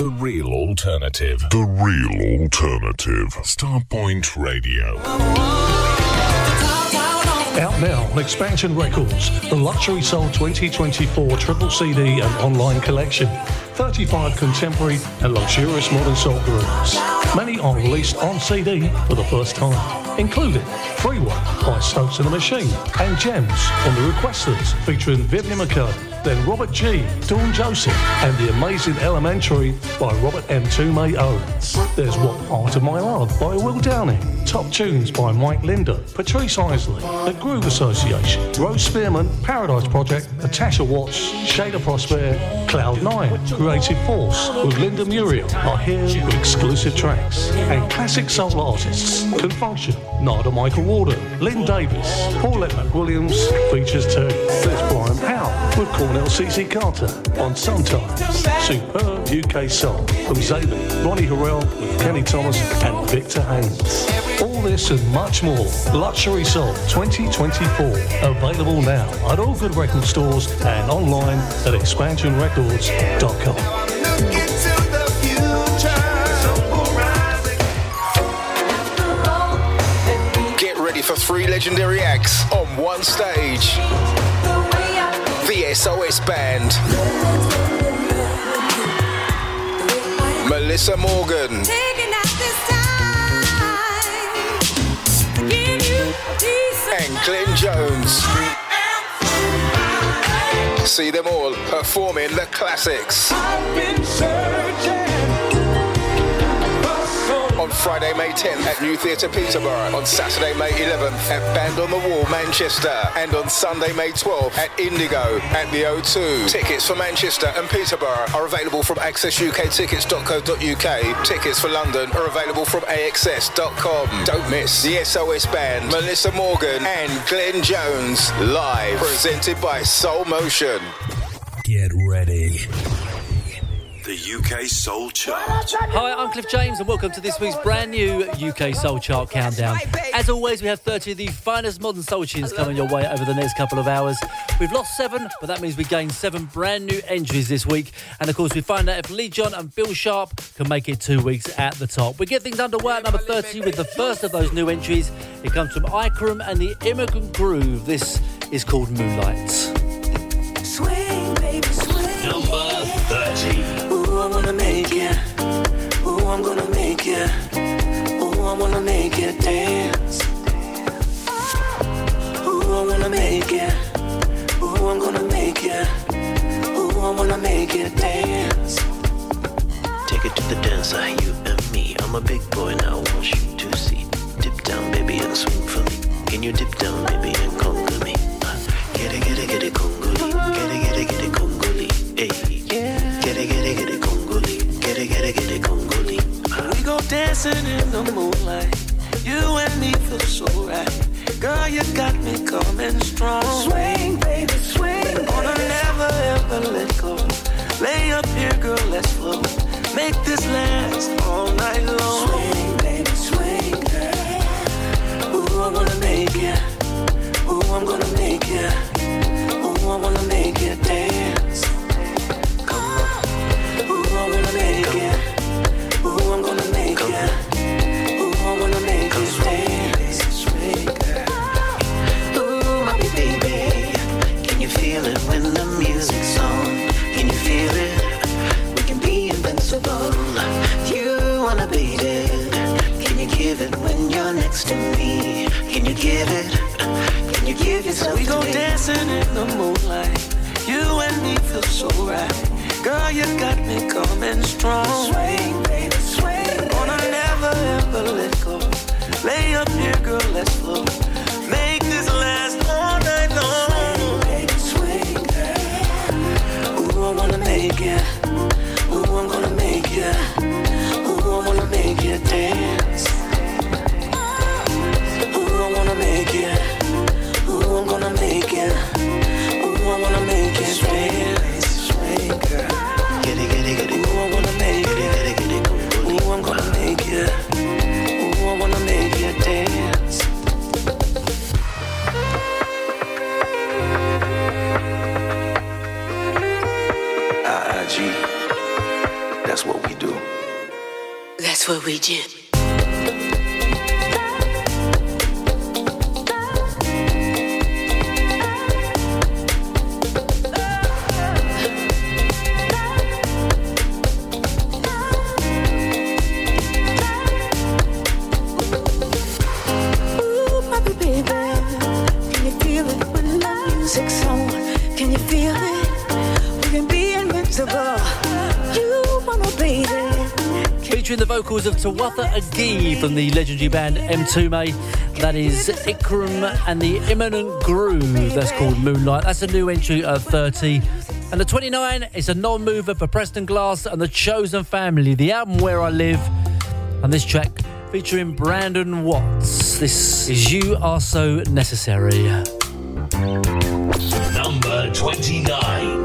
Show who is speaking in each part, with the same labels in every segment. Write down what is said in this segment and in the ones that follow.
Speaker 1: The real alternative. The real alternative. Starpoint Radio.
Speaker 2: Out now on Expansion Records, the Luxury Soul 2024 triple CD and online collection. 35 contemporary and luxurious modern soul grooves. Many are released on CD for the first time, including Free One by Stokes and the Machine and Gems from the Requesters featuring Vivian McKay, then Robert G, Dawn Joseph, and The Amazing Elementary by Robert M. Tumeo. There's What Part of My Love by Will Downing, top tunes by Mike Linder, Patrice Isley, The Groove Association, Rose Spearman, Paradise Project, Natasha Watts, Shada Prosper, Cloud9, Creative Force with Linda Muriel are here with exclusive tracks. And classic soul artists can function. Narada Michael Walden, Lynn Davis, Paulette McWilliams features too. There's Brian Powell with Cornell CC Carter on Sometimes. Superb UK Soul from Zaben, Ronnie Harrell with Kenny Thomas and Victor Haynes. All this and much more. Luxury Soul 2024. Available now at all good record stores and online at expansionrecords.com.
Speaker 3: Get ready for three legendary acts on one stage. The SOS Band. Melissa Morgan. And Glenn Jones. See them all performing the classics. On Friday, May 10th at New Theatre Peterborough. On Saturday, May 11th at Band on the Wall, Manchester. And on Sunday, May 12th at Indigo at the O2. Tickets for Manchester and Peterborough are available from accessuktickets.co.uk. Tickets for London are available from axs.com. Don't miss the SOS Band, Melissa Morgan and Glenn Jones live. Presented by Soul Motion.
Speaker 4: Get ready.
Speaker 5: The UK Soul Chart.
Speaker 6: Hi, I'm Cliff James, and welcome to this week's brand new UK Soul Chart Countdown. As always, we have 30 of the finest modern soul tunes coming your way over the next couple of hours. We've lost seven, but that means we gained seven brand new entries this week. And of course, we find out if Lee John and Bill Sharp can make it two weeks at the top. We get things underway at number 30 with the first of those new entries. It comes from Ikerum and the Immigrant Groove. This is called Moonlight.
Speaker 7: Swing, Ooh, I wanna make it. Ooh, I'm gonna make it. Ooh, I wanna make it dance. Ooh, I wanna make it. Ooh, I'm gonna make it. Ooh, I wanna make it dance.
Speaker 8: Take it to the dancer, you and me. I'm a big boy now, want you to see. Dip down, baby, and swing for me. Can you dip down, baby, and conga me? Uh, Get it, get it, get it, Congoli. Uh,
Speaker 7: We go dancing in the moonlight. You and me feel so right. Girl, you got me coming strong. Swing, baby, swing. Gonna never ever let go. Lay up here, girl, let's flow. Make this last all night long. Swing, baby, swing. girl. Ooh, I wanna make it. Ooh, I'm gonna make it. Ooh, I wanna make it dance. Ooh, I wanna make it. Ooh, I'm gonna make it. Ooh, I wanna make it dance. Swing.
Speaker 8: Ooh, my baby. Can you
Speaker 7: dancing in the moonlight. You and me feel so right. Girl, you got me coming strong. Swing, baby, swing. Gonna never ever let go. Lay up here, girl, let's flow.
Speaker 1: What we do.
Speaker 6: Vocals of Tawatha Agee from the legendary band Mtume. That is Ikram and the Imminent Groove. That's called Moonlight. That's a new entry at 30. And the 29 is a non mover for Preston Glass and the Chosen Family, the album Where I Live. And this track featuring Brandon Watts. This is You Are So Necessary.
Speaker 9: Number 29.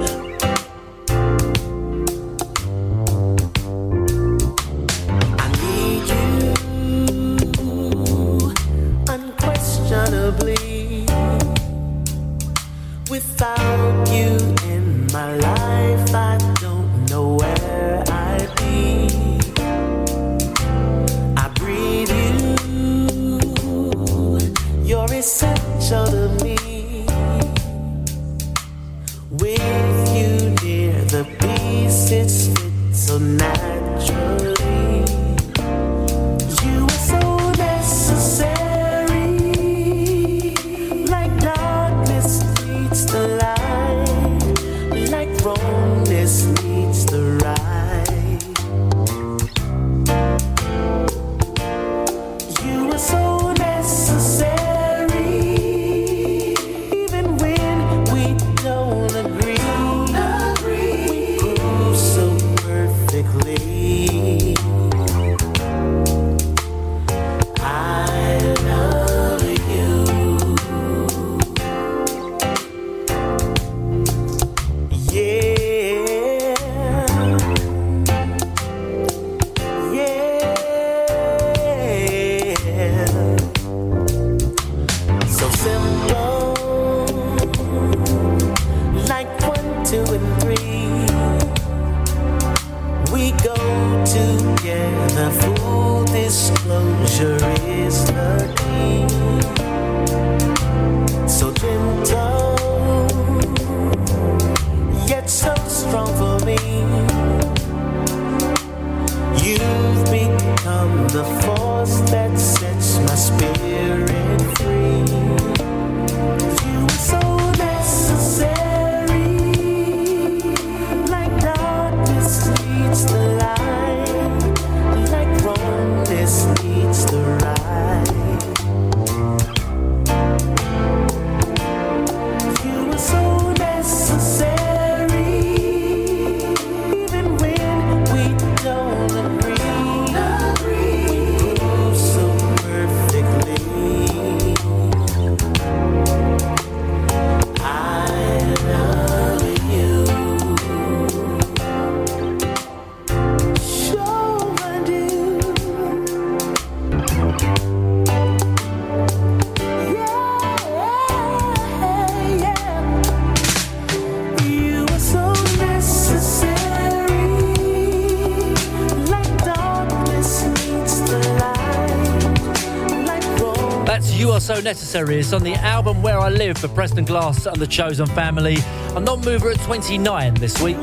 Speaker 6: Necessary. It's on the album Where I Live for Preston Glass and the Chosen Family. A non mover at 29 this week.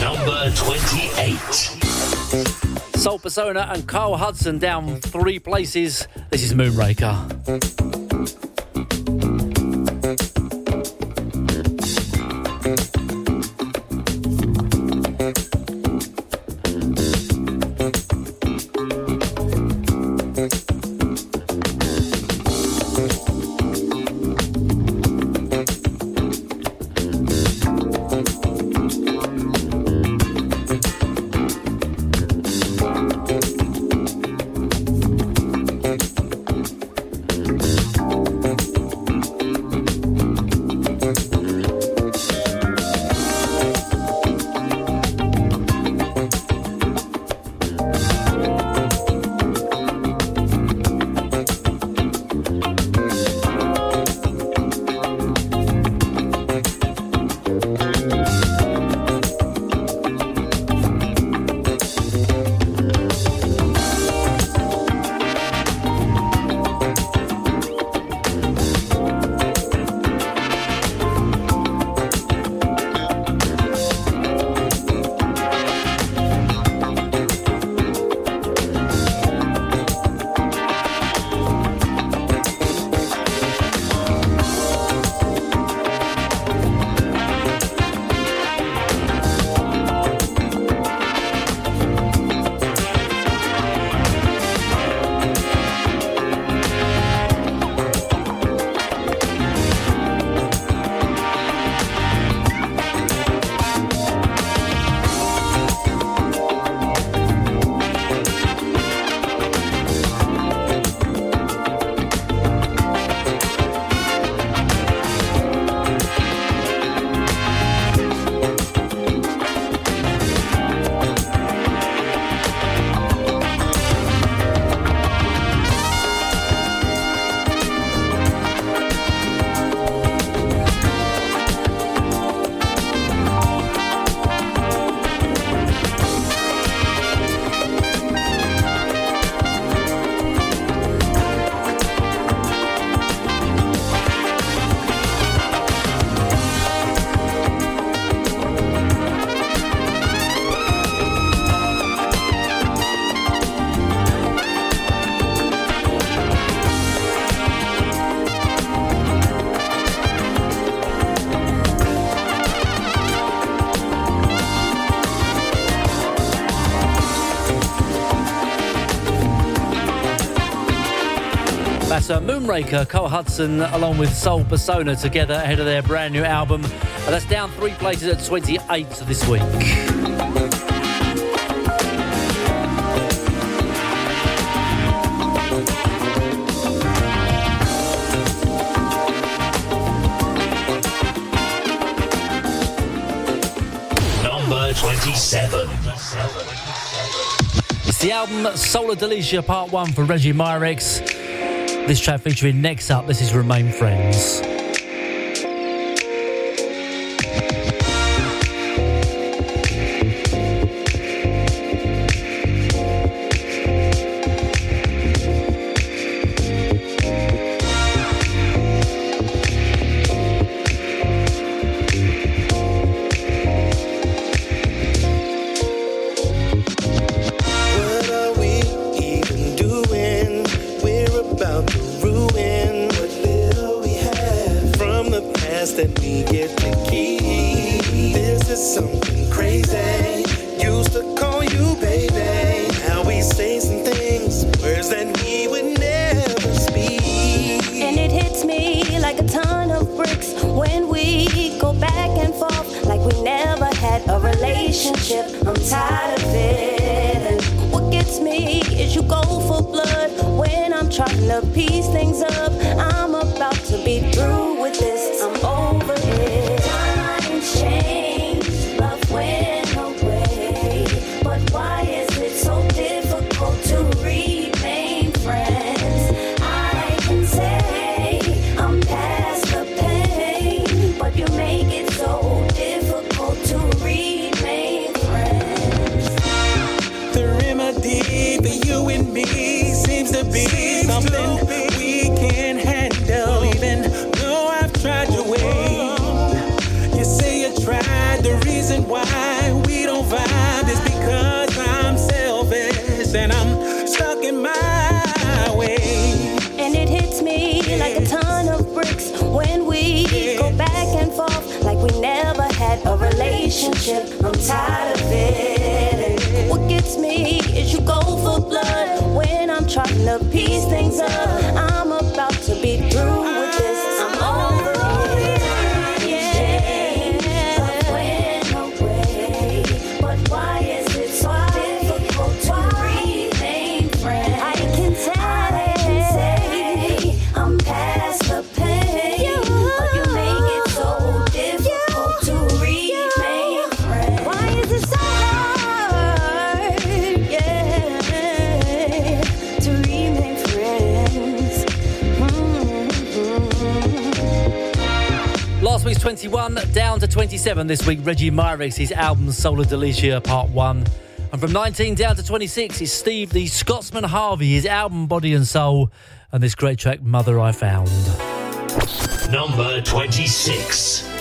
Speaker 9: Number 28.
Speaker 6: Soul Persona and Carl Hudson down three places. This is Moonraker.
Speaker 10: Moonraker, Cole Hudson, along with Soul Persona, together ahead of their brand new album. that's down three places at 28 this week.
Speaker 11: Number twenty-seven.
Speaker 10: It's the album Solar Delicia Part 1 for Reggie Myricks. This track featuring Next Up, this is Remain Friends. 27 this week, Reggie Myricks, his album Solar Delicia Part 1. And from 19 down to 26 is Steve the Scotsman Harvey, his album Body and Soul, and this great track, Mother I Found.
Speaker 11: Number 26.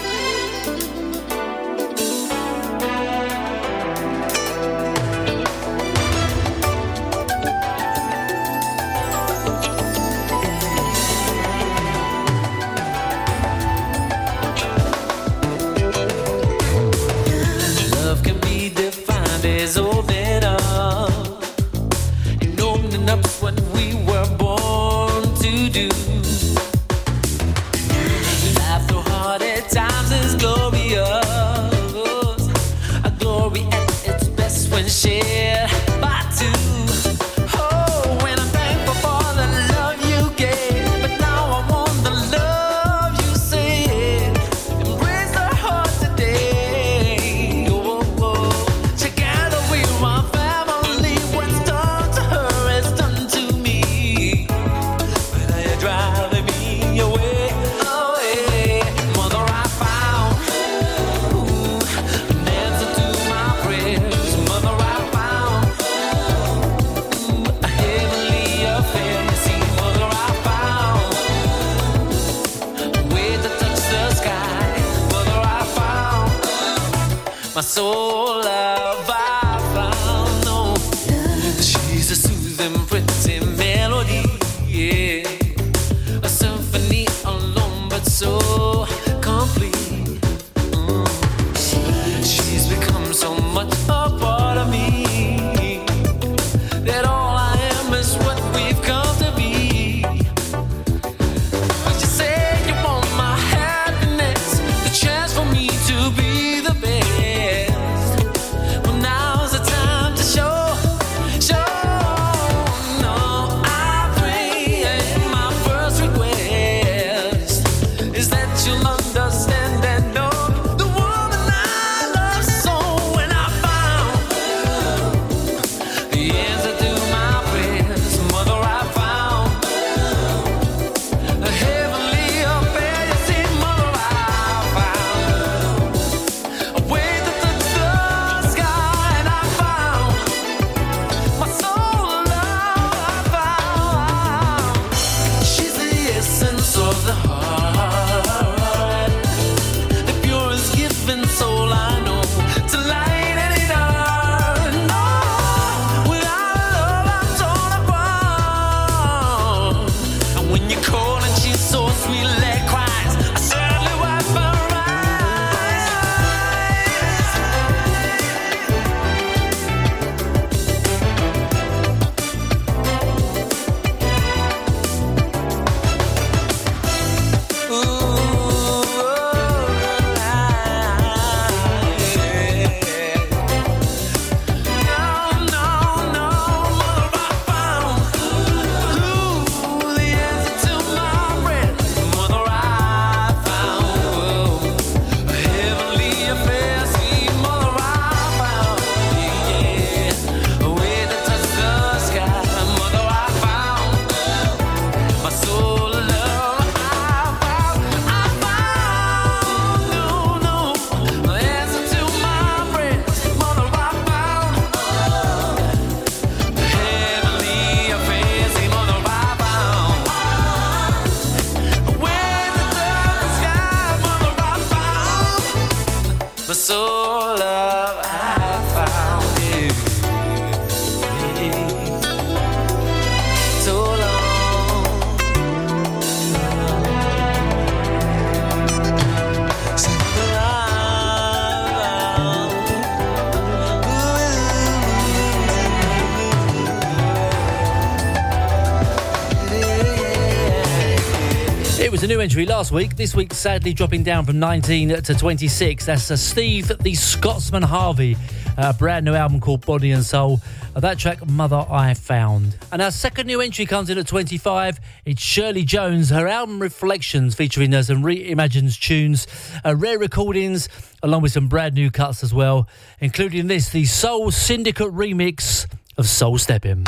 Speaker 12: Last week. This week, sadly, dropping down from 19 to 26. That's uh, Steve the Scotsman Harvey, a brand new album called Body and Soul. Uh, that track, Mother I Found. And our second new entry comes in at 25. It's Shirley Jones, her album Reflections, featuring uh, some reimagined tunes, uh, rare recordings, along with some brand new cuts as well, including this, the Soul Syndicate remix of Soul Stepping.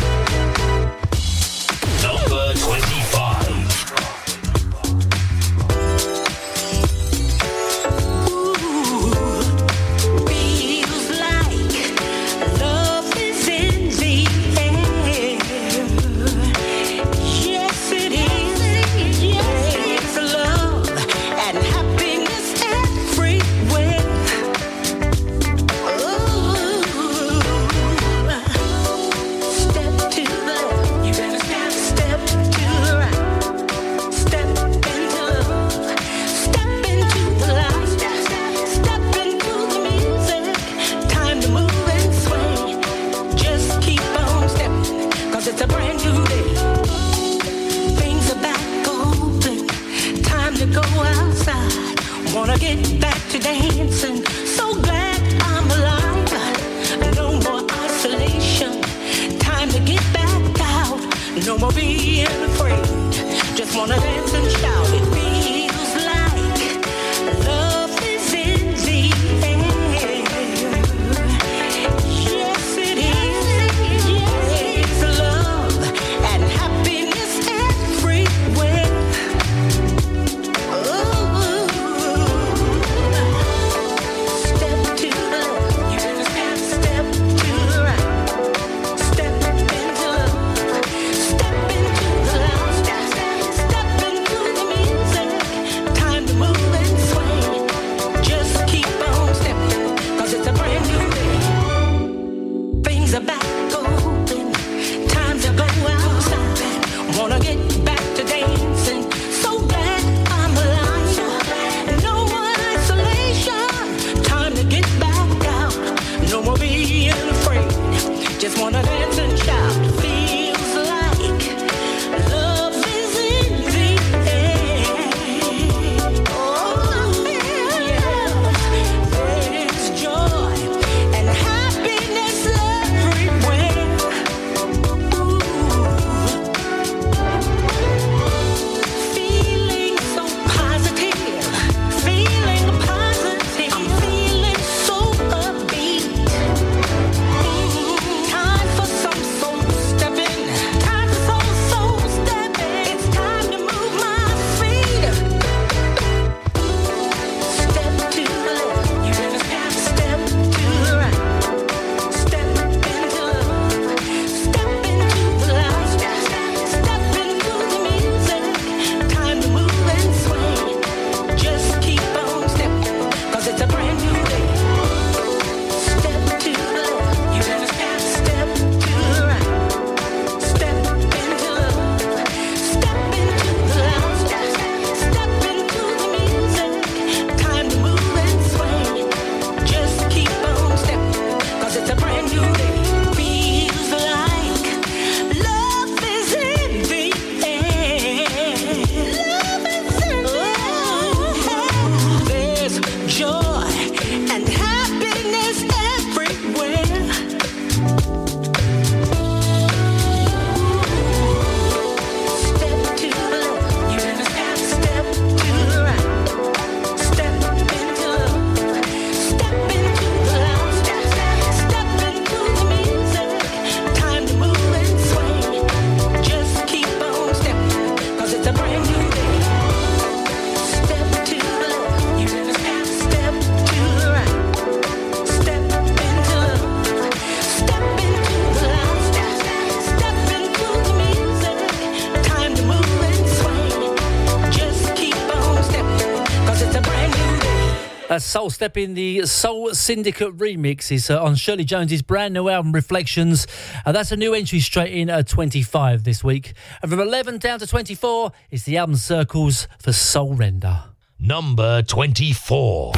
Speaker 6: Soul Step in the Soul Syndicate remix is uh, on Shirley Jones's brand new album Reflections. Uh, that's a new entry straight in at 25 this week. And from 11 down to 24 is the album Circles for Soul Render.
Speaker 13: Number 24.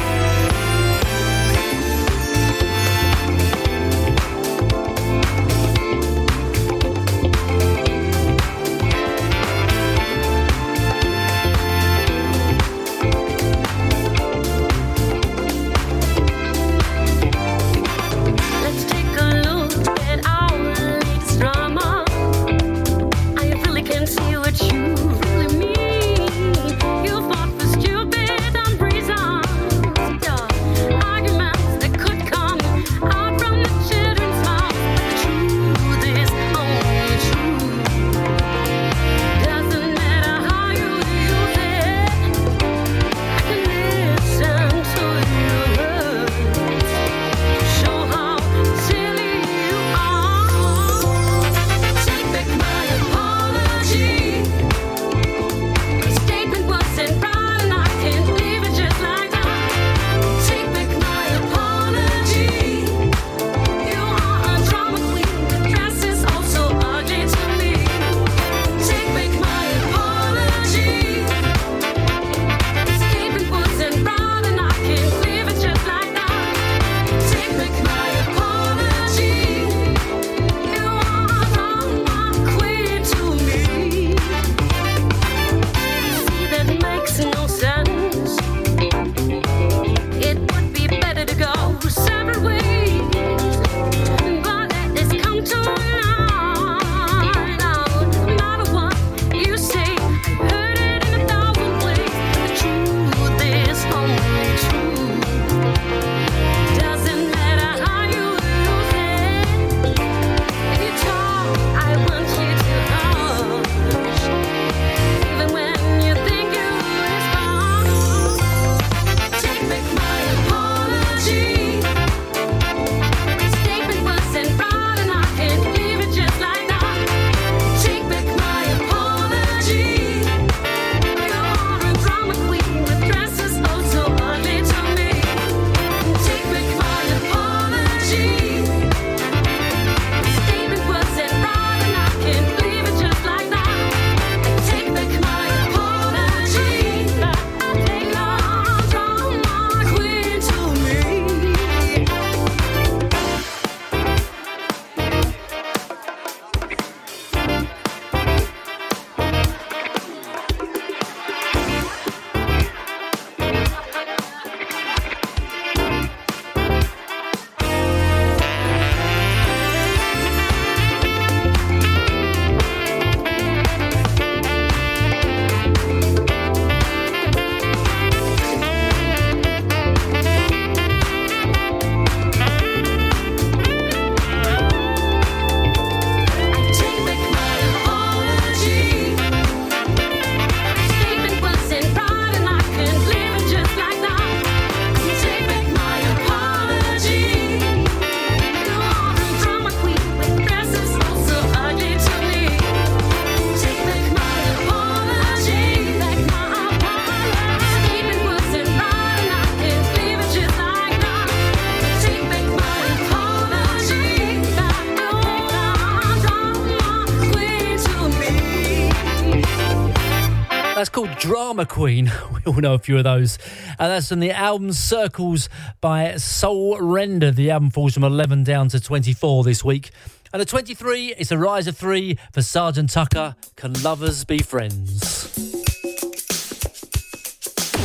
Speaker 6: Drama Queen. We all know a few of those. And that's from the album Circles by Soul Render. The album falls from 11 down to 24 this week. And at 23, it's a rise of three for Sergeant Tucker. Can lovers be friends?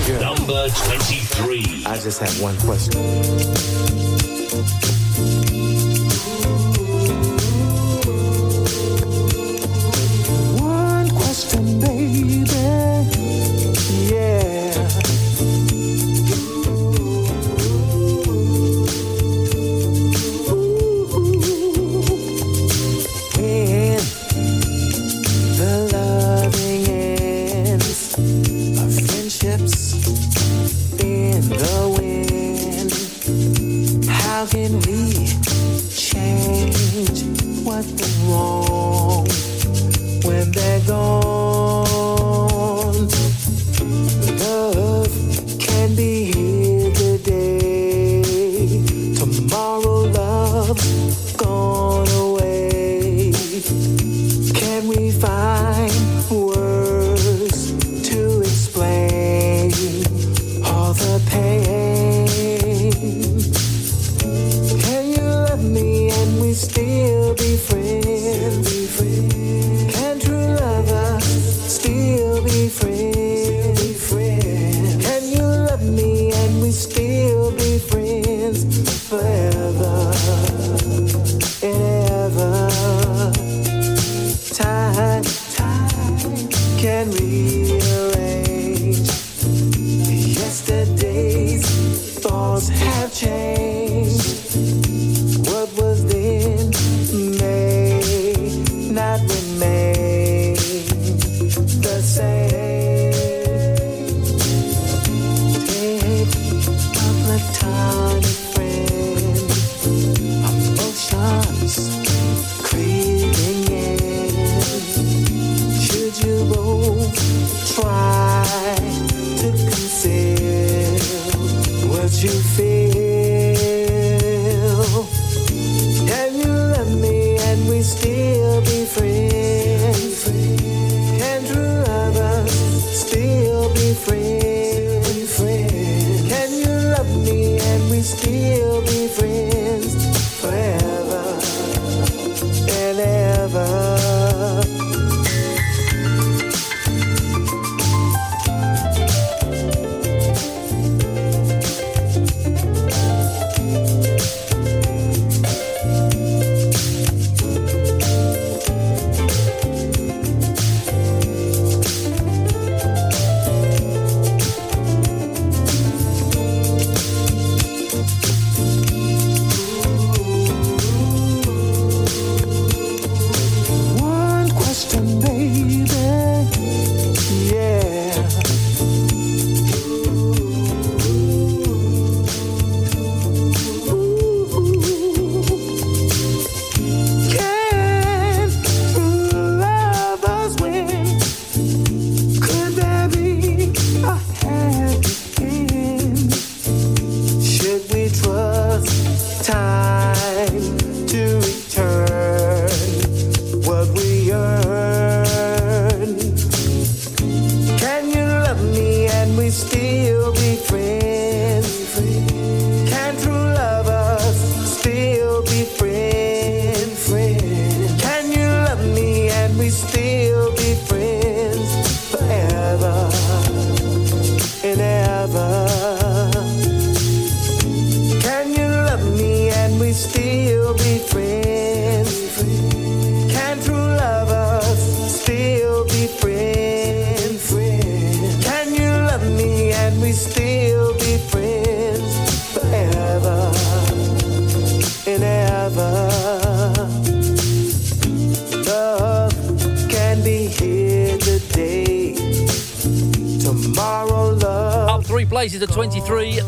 Speaker 13: Number 23.
Speaker 14: I just have one question.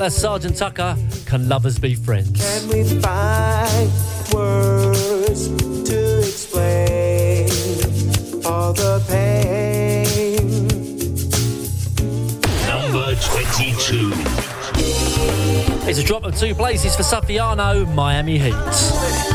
Speaker 6: Sergeant Tucker, Can Lovers Be Friends?
Speaker 15: Can we find words to explain all the pain?
Speaker 16: Number 22.
Speaker 6: It's a drop of two places for Sufjanno, Miami Heat.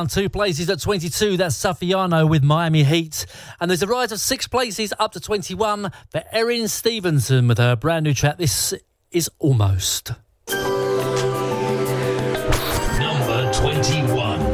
Speaker 6: Down two places at 22, that's Sufjanto with Miami Heat. And there's a rise of six places up to 21 for Erin Stevenson with her brand new track. This is Almost.
Speaker 1: Number 21.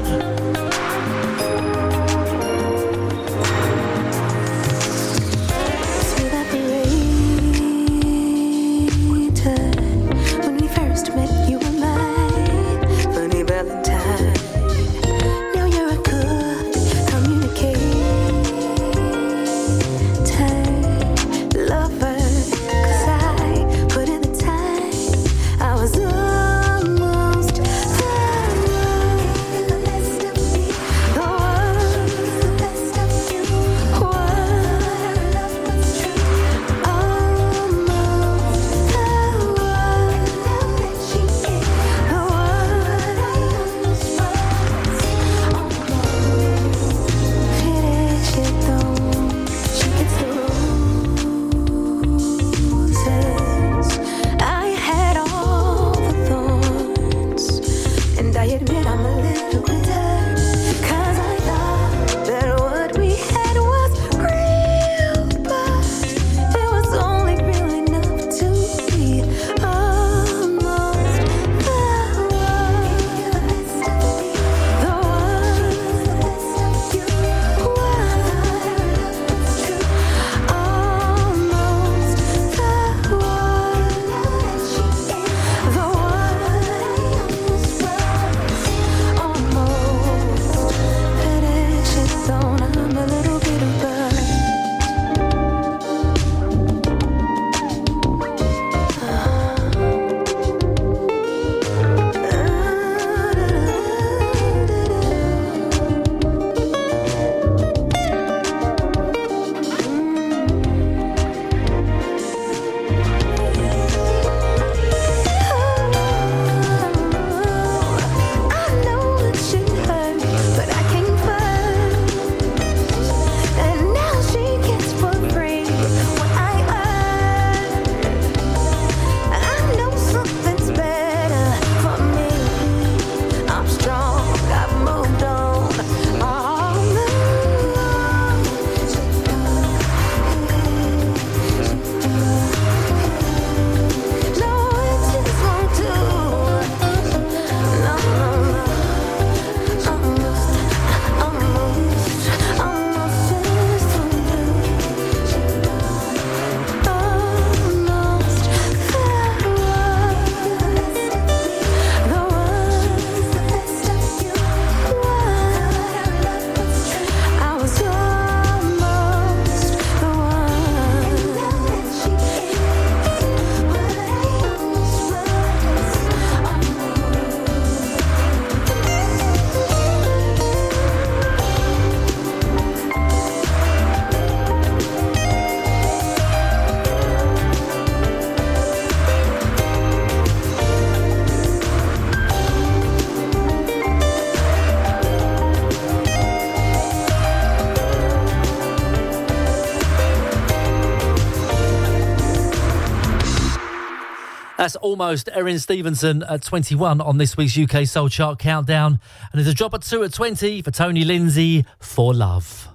Speaker 6: That's almost Erin Stevenson at 21 on this week's UK Soul Chart Countdown. And there's a drop of two at 20 for Tony Lindsay for Love.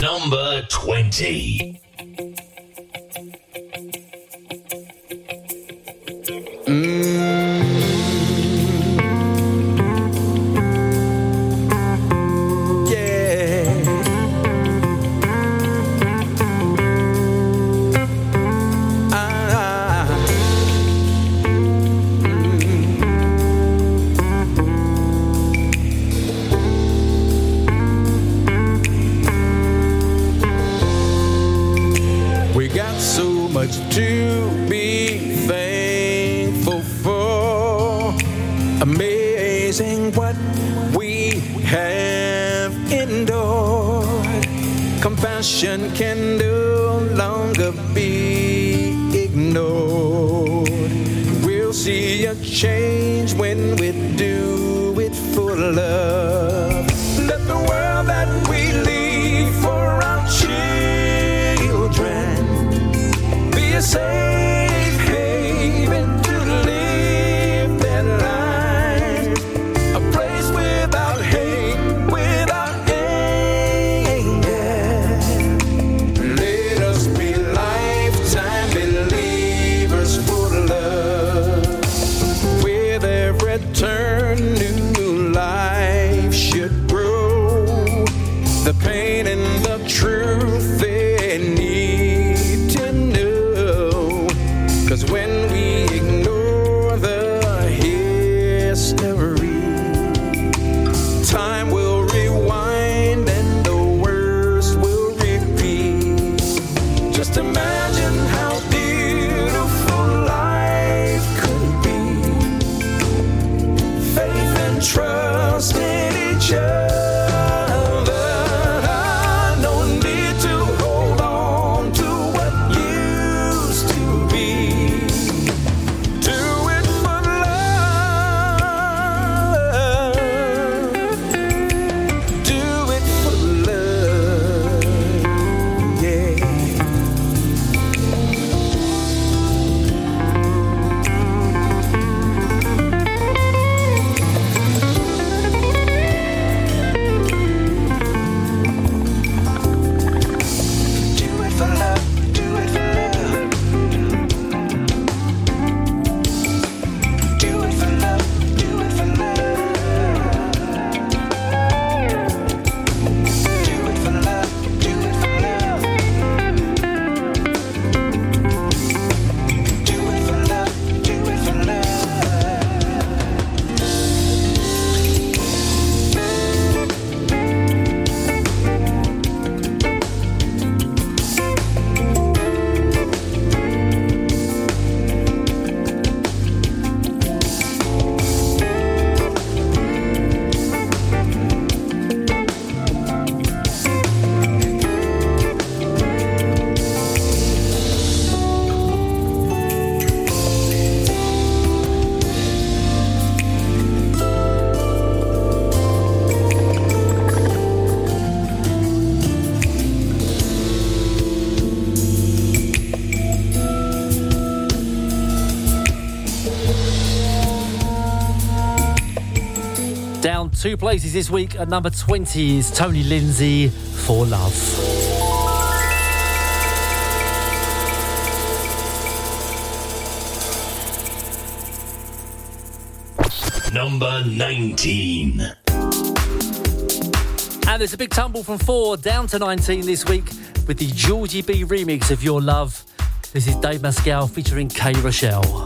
Speaker 1: Number 20.
Speaker 17: Can no longer be ignored. We'll see a change when we do it for love. Let the world that we leave for our children be a safe
Speaker 18: two places this week at number 20 is Tony Lindsay for Love.
Speaker 16: Number 19.
Speaker 18: And there's a big tumble from four down to 19 this week with the Georgie B remix of Your Love. This is Dave Mascal featuring K. Rochelle.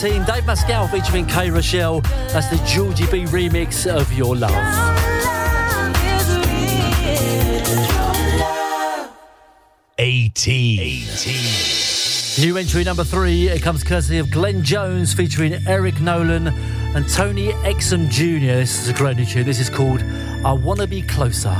Speaker 17: Down to 19. Dave Mascal featuring K. Rochelle. That's the Georgie B remix of Your Love.
Speaker 16: Eighteen.
Speaker 17: New entry number three. It comes courtesy of Glenn Jones featuring Eric Nolan and Tony Exum Jr. This is a great new tune. This is called I Wanna Be Closer.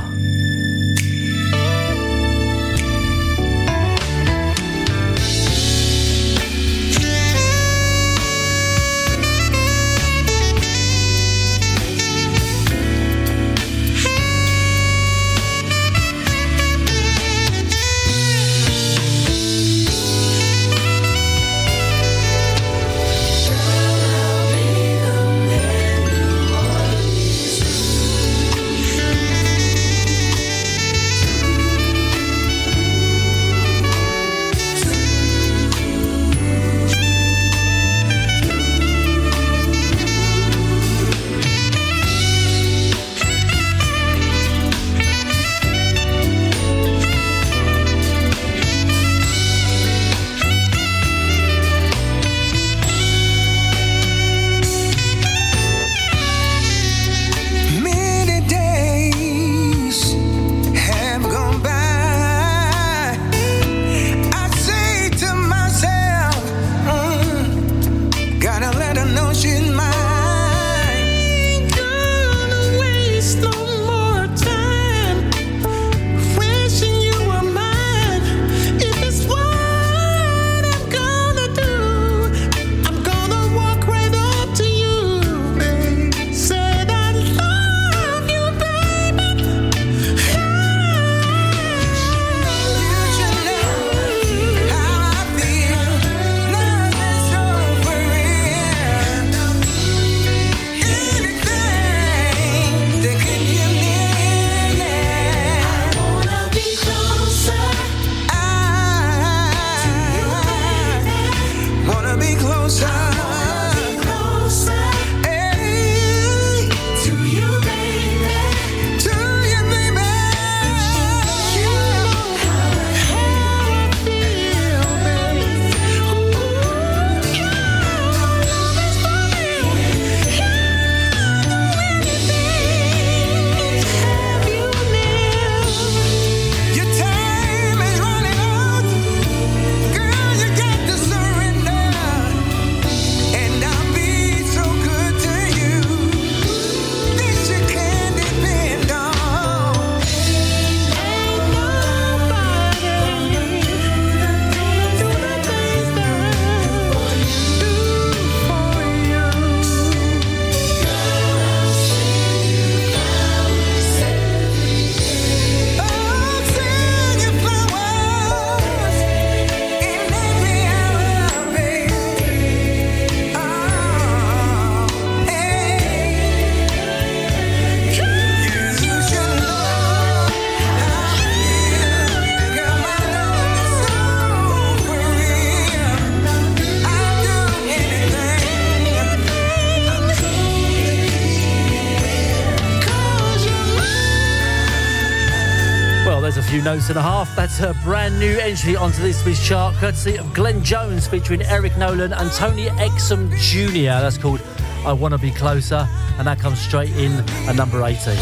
Speaker 17: Notes and a half. That's a brand new entry onto this week's chart, courtesy of Glenn Jones featuring Eric Nolan and Tony Exum Jr. That's called I Want to Be Closer, and that comes straight in at number 18.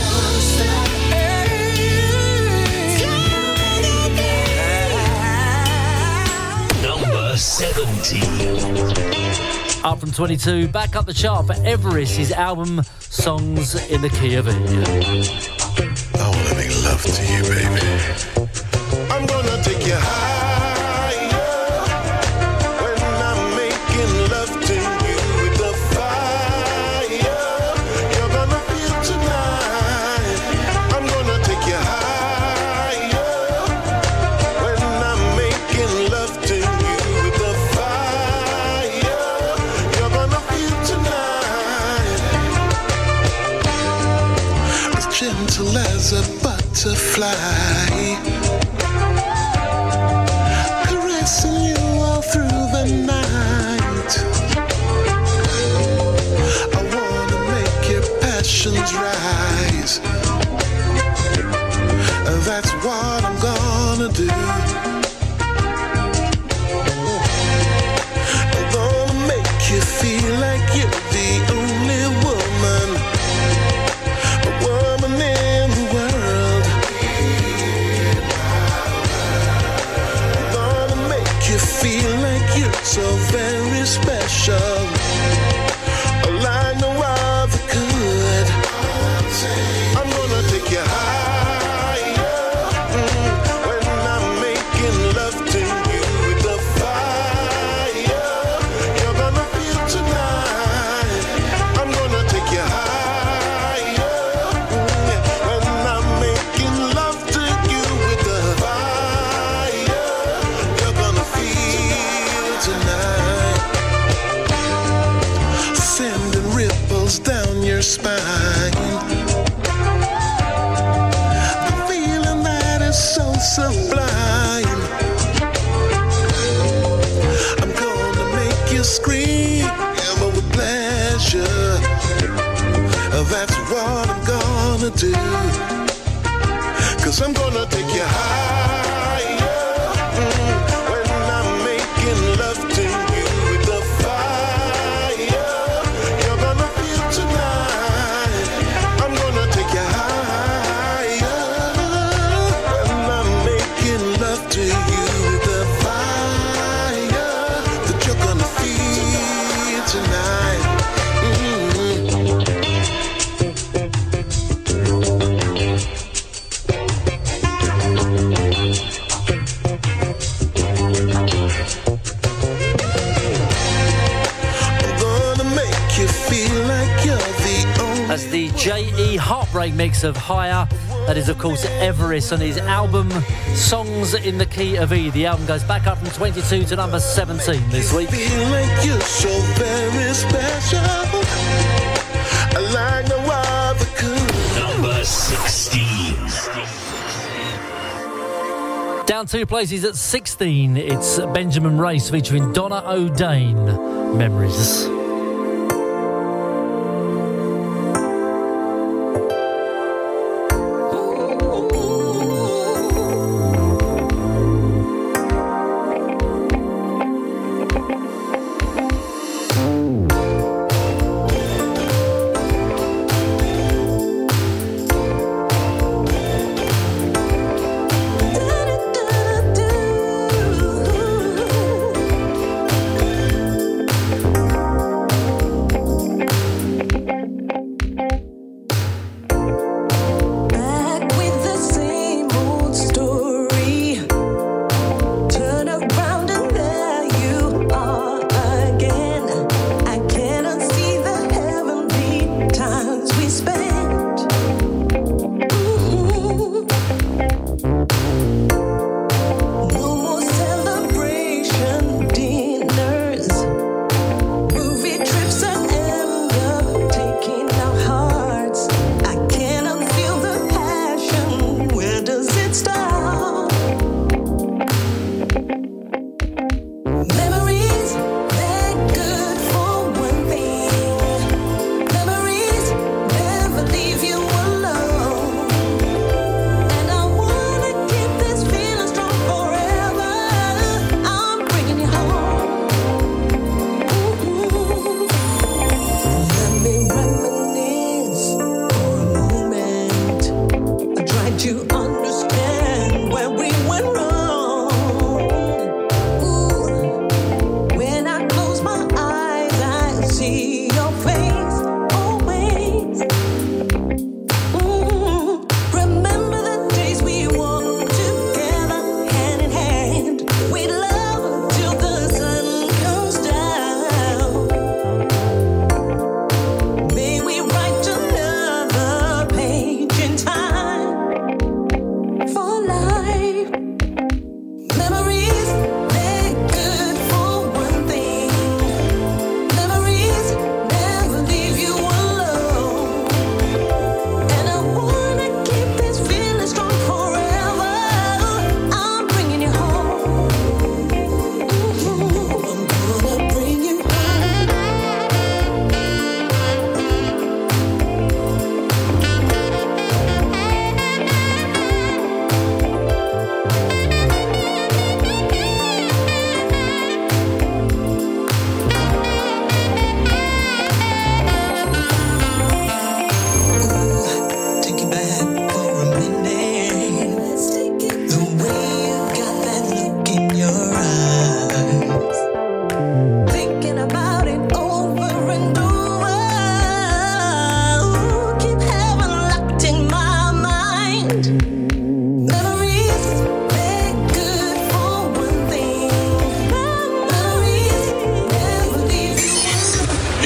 Speaker 16: Number 17.
Speaker 17: Up from 22, back up the chart for Everest, his album Songs in the Key of E.
Speaker 14: I wanna make love to you, baby. Fly. Caressing you all through the night. I wanna make your passions rise. That's what
Speaker 6: JE Heartbreak mix of Higher. That is, of course, Everest on his album Songs in the Key of E. The album goes back up from 22 to number 17 this week.
Speaker 1: Number 16.
Speaker 6: Down two places at 16, it's Benjamin Race featuring Donna O'Dane. Memories.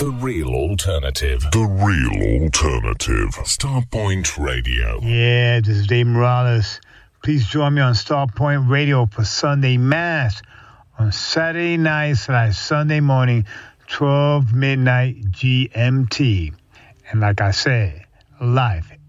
Speaker 5: The real alternative. The real alternative. Starpoint Radio.
Speaker 19: Yeah, this is Dave Morales. Please join me on Starpoint Radio for Sunday Mass on Saturday night slash Sunday morning, 12 midnight GMT. And like I said, life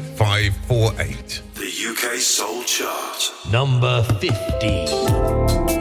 Speaker 20: 548.
Speaker 5: The UK Soul Chart.
Speaker 18: Number 50.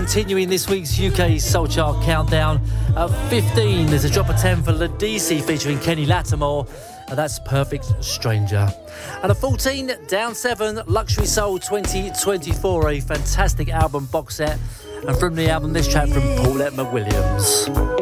Speaker 18: continuing this week's UK Soul Chart countdown. At 15, there's a drop of 10 for Ledisi featuring Kenny Lattimore. And that's Perfect Stranger. And a 14, Down 7, Luxury Soul 2024, a fantastic album box set. And from the album, this track from Paulette McWilliams.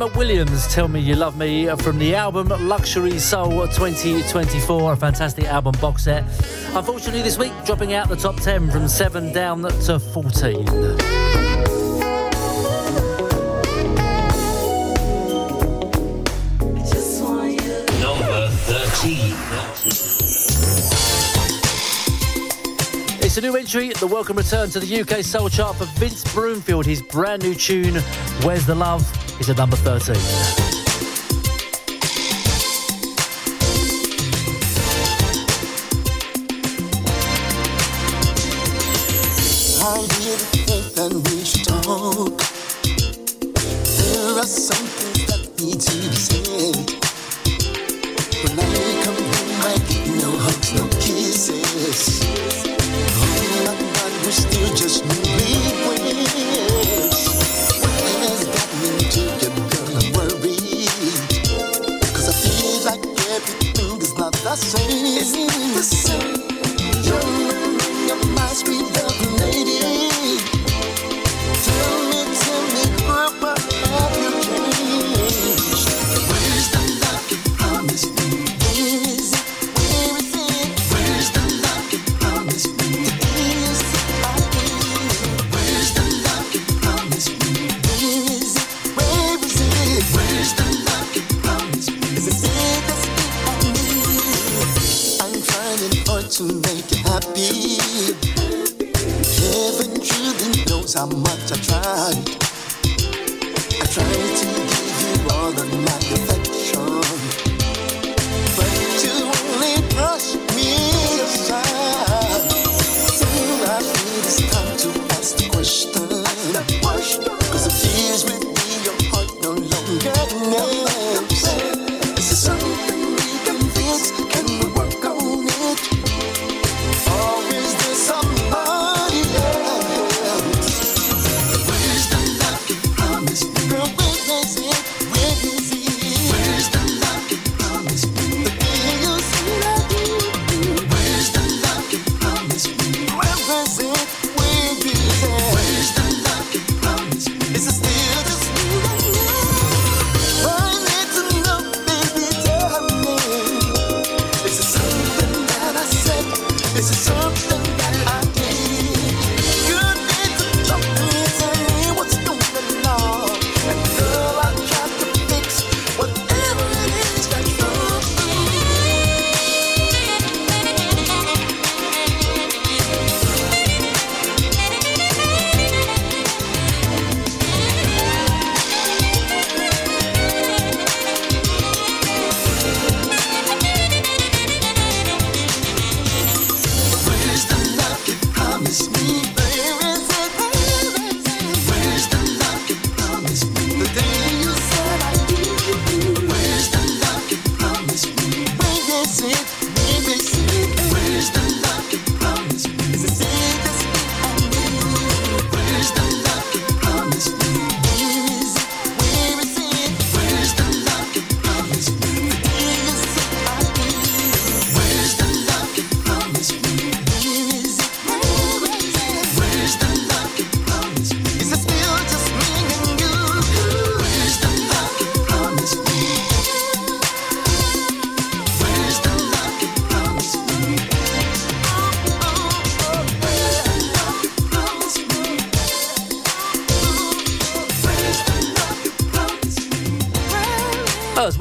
Speaker 6: Emma Williams, Tell Me You Love Me,
Speaker 18: from the album Luxury Soul 2024, a fantastic album box set. Unfortunately, this week, dropping out the top 10 from 7 down to 14. It's a new entry, the welcome return to the UK Soul Chart for Vince Broomfield, his brand new tune, Where's the Love? is at number 13.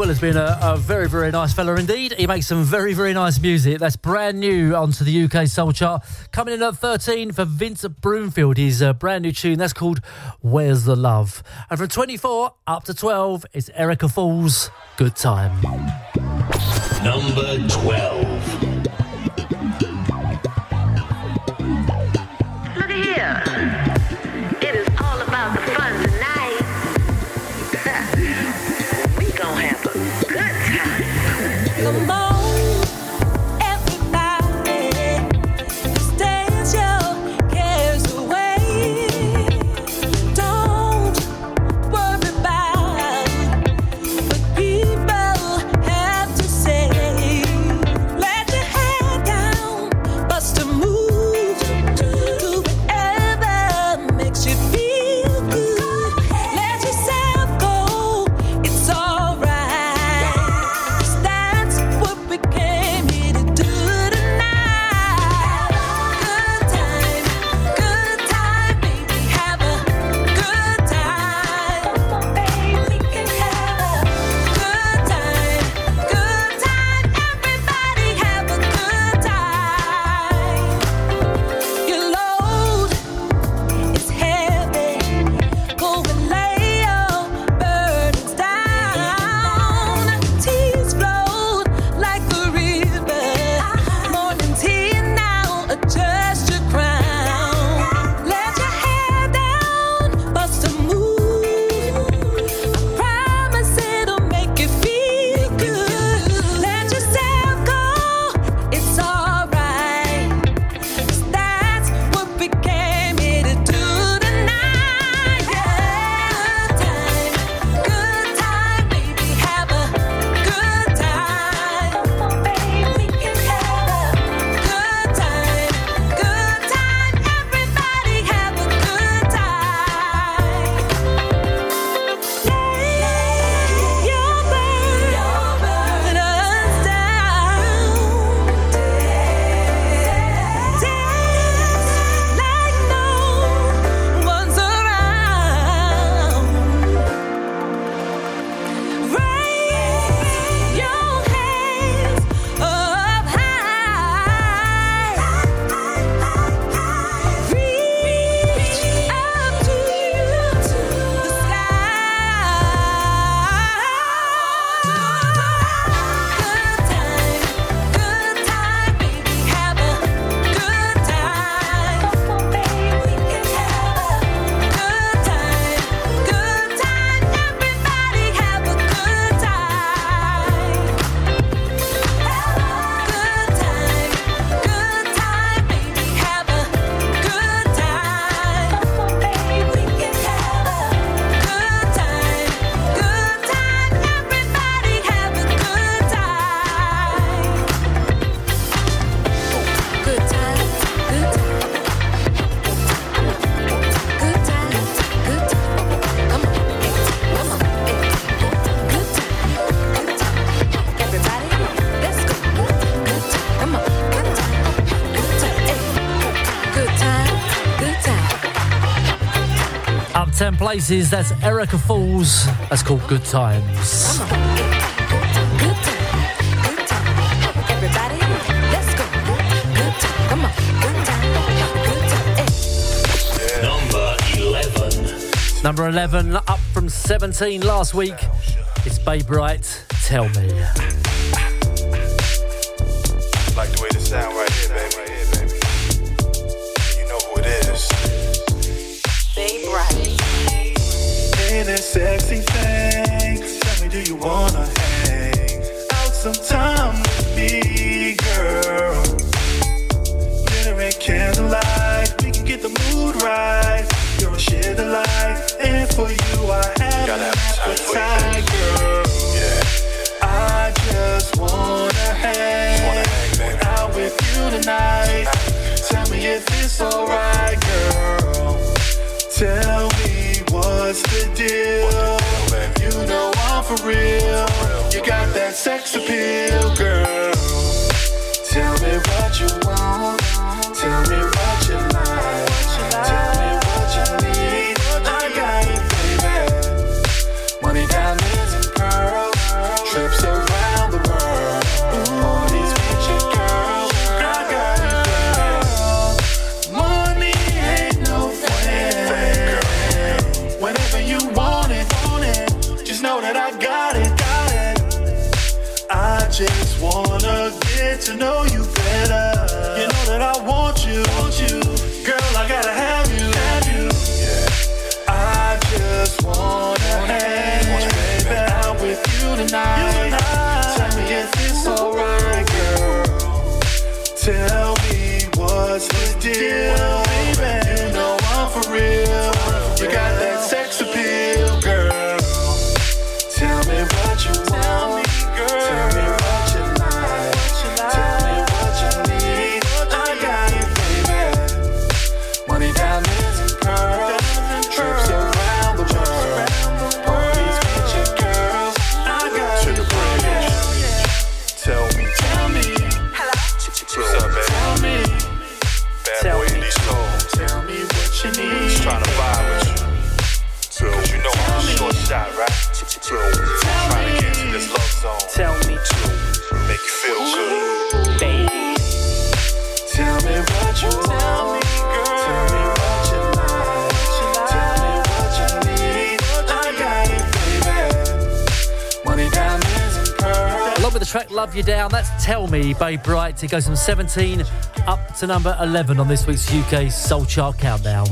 Speaker 21: Has
Speaker 6: been a, a, very, very nice fella indeed. He makes some very, very nice music that's brand new onto the UK Soul Chart. Coming in at 13 for Vince Broomfield, his uh, brand new tune that's called Where's the Love. And from 24 up to 12, it's Erica Falls, Good Time.
Speaker 12: Number 12.
Speaker 22: places. That's Erica Falls. That's called Good Times.
Speaker 6: Number 11,
Speaker 22: up from 17 last week. It's Babe Bright, Tell Me.
Speaker 23: Love You
Speaker 22: Down. That's Tell Me Babe Bright. It goes from 17 up to number 11 on this week's UK Soul Chart Countdown.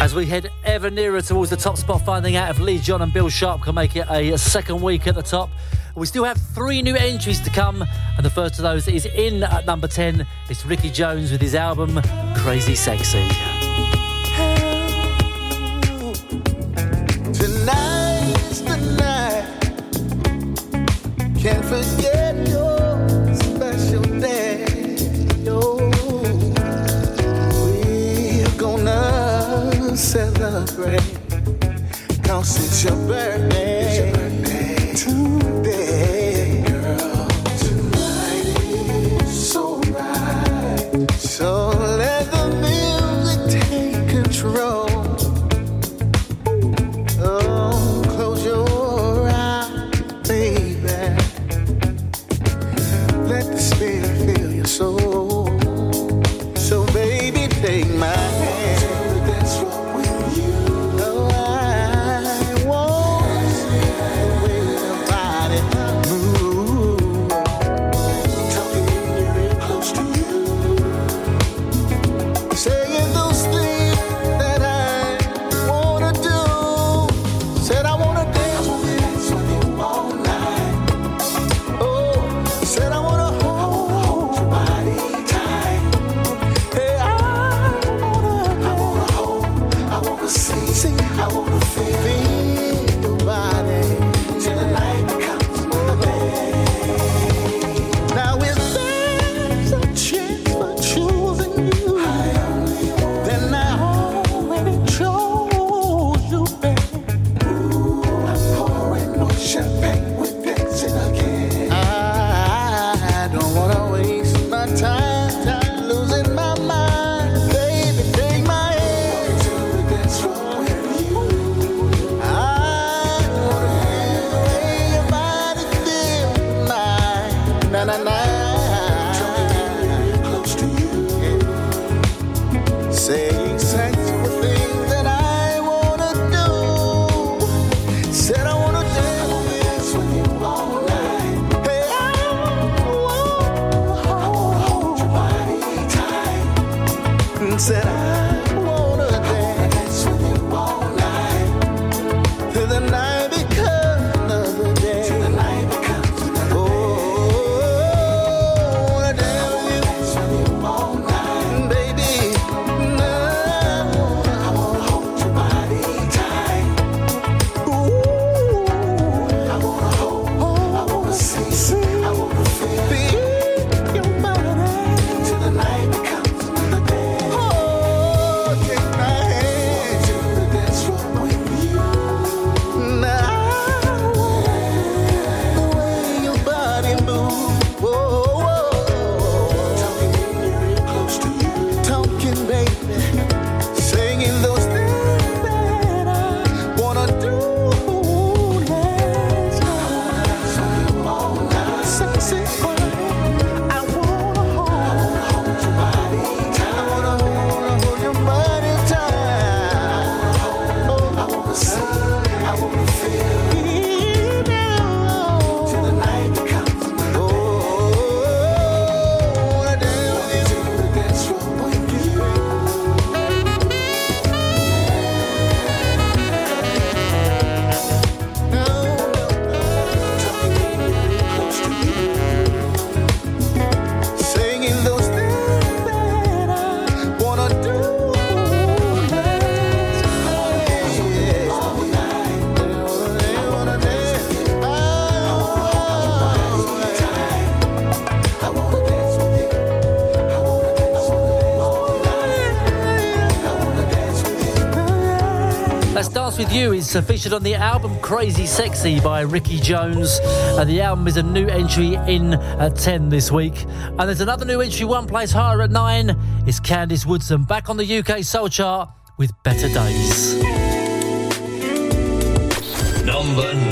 Speaker 22: As we head ever nearer towards the top spot, finding out if Lee John and Bill Sharp can make it a second week at the top. We still have three new entries to come and the first of those is in at number 10. It's Ricky Jones with his album Crazy Sexy.
Speaker 24: Can't forget your special day. No, we're gonna celebrate. Cause it's your birthday.
Speaker 6: uh, featured on the album Crazy Sexy by Ricky Jones. Uh, the album is a new entry in at 10 this week. And there's another new entry one place higher at 9. It's Candice Woodson back on the UK Soul Chart with Better Days.
Speaker 12: Number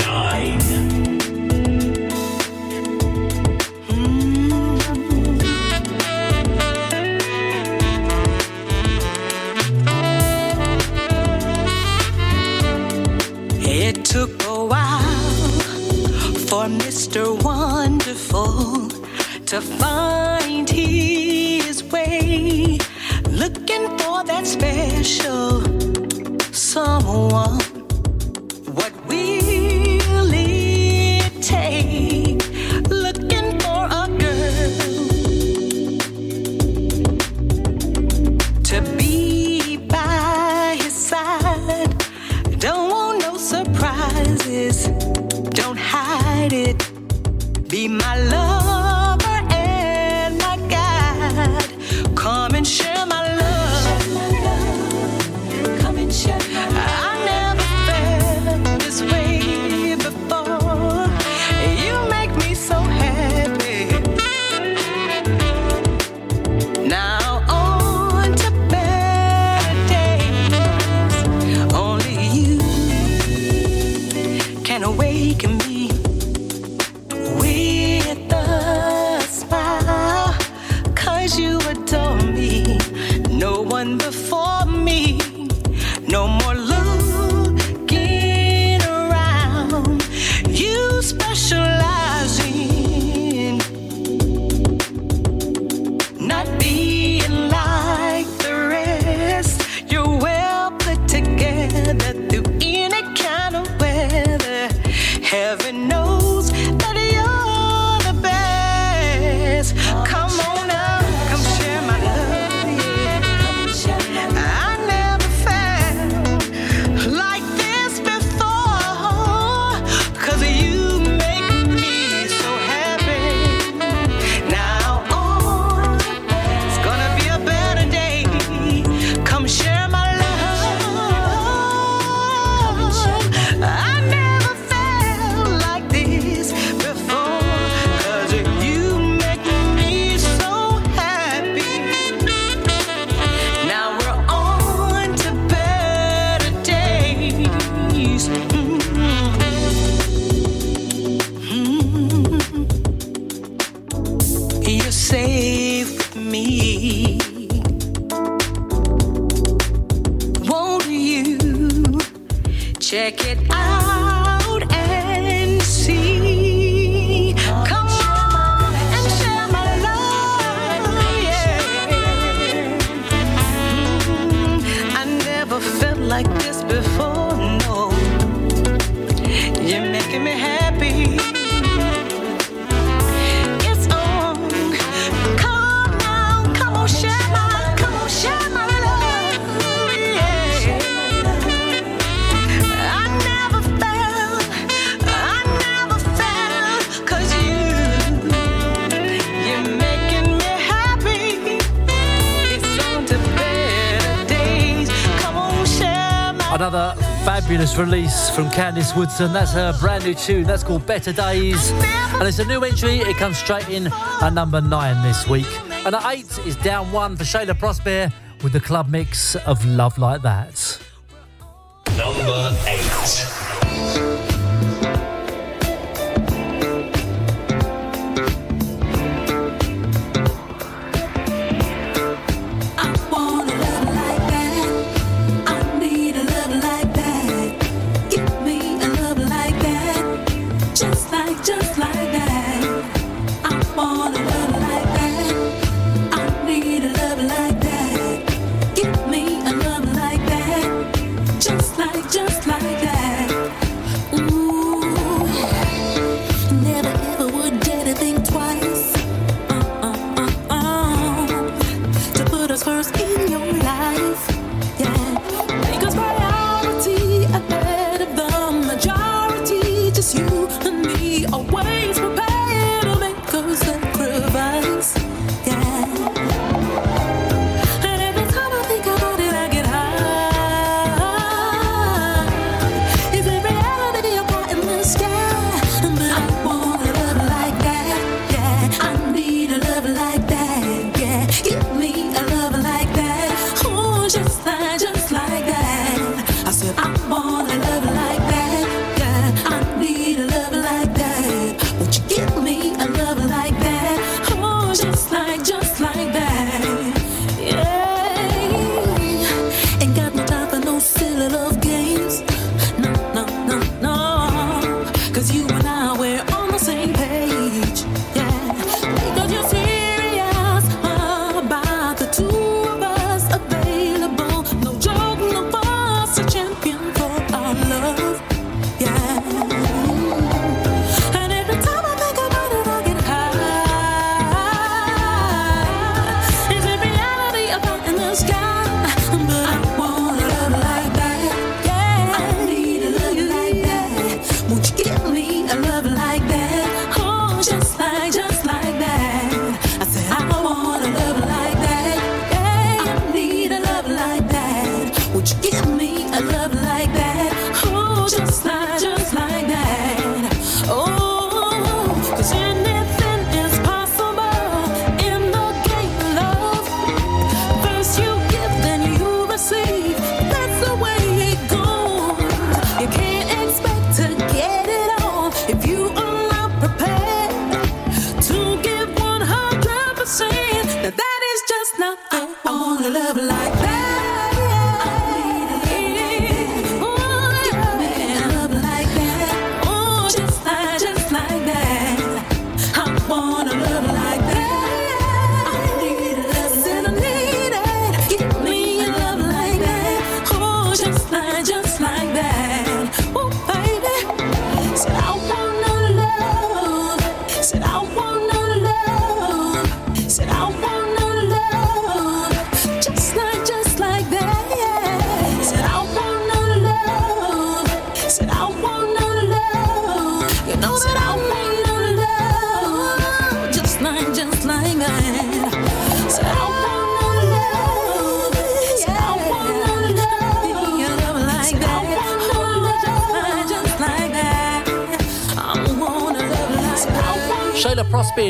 Speaker 6: internet release from Candice Woodson. That's her brand new tune. That's called Better Days. And it's a new entry. It comes straight in at number nine this week. And at eight is down one for Shayla Prosper
Speaker 12: with the club mix of Love Like That.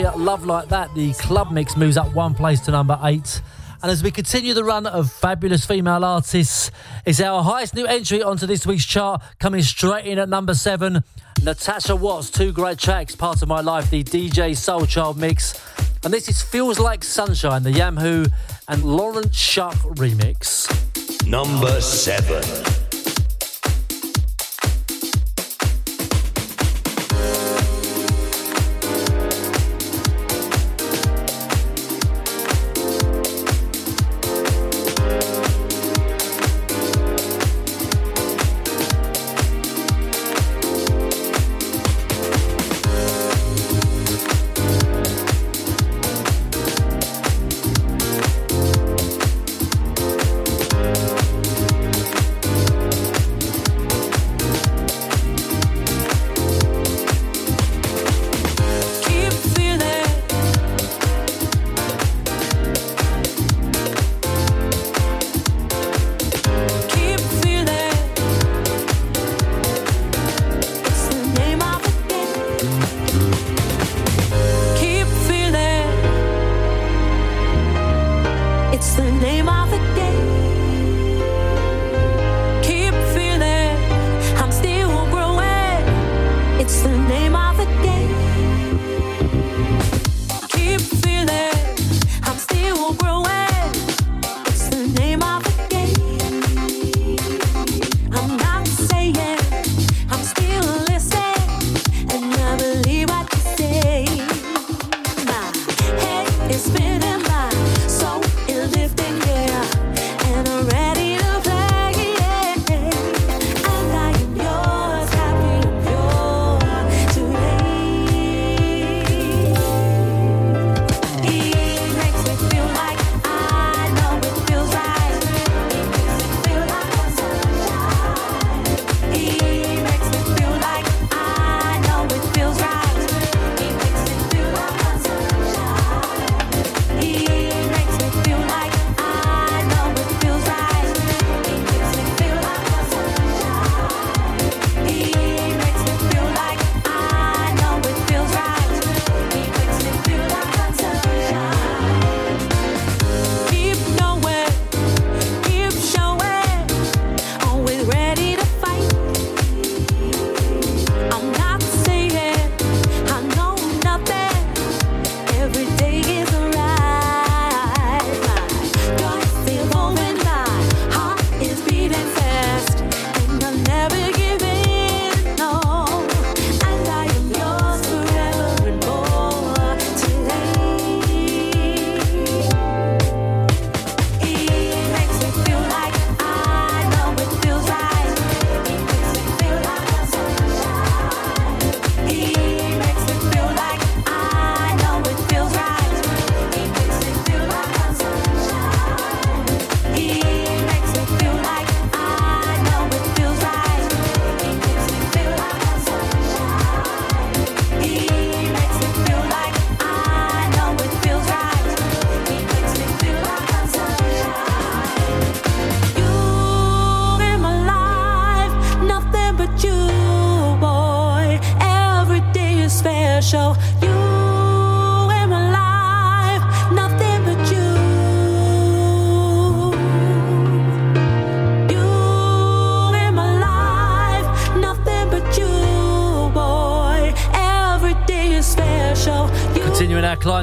Speaker 6: Love Like That, the
Speaker 12: club mix moves up one place to number eight. And as we continue the run of fabulous female artists, it's our highest new entry onto this week's chart, coming straight in at number seven. Natasha Watts, two great tracks, Part of My Life, the DJ Soul Child mix. And this is Feels Like Sunshine, the Yamhoo and Lawrence Shark remix.
Speaker 16: Number seven.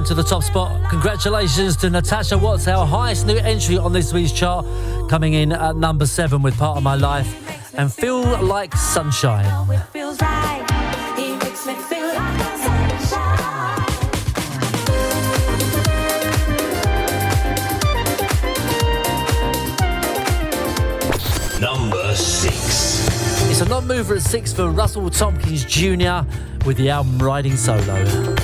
Speaker 15: to the top spot. Congratulations to Natasha Watts, our highest new entry on this week's chart, coming in at number seven with Part of My Life and Feel Like Sunshine.
Speaker 16: Number six.
Speaker 15: It's a non mover at six for Russell Thompkins Jr. with the album Riding Solo.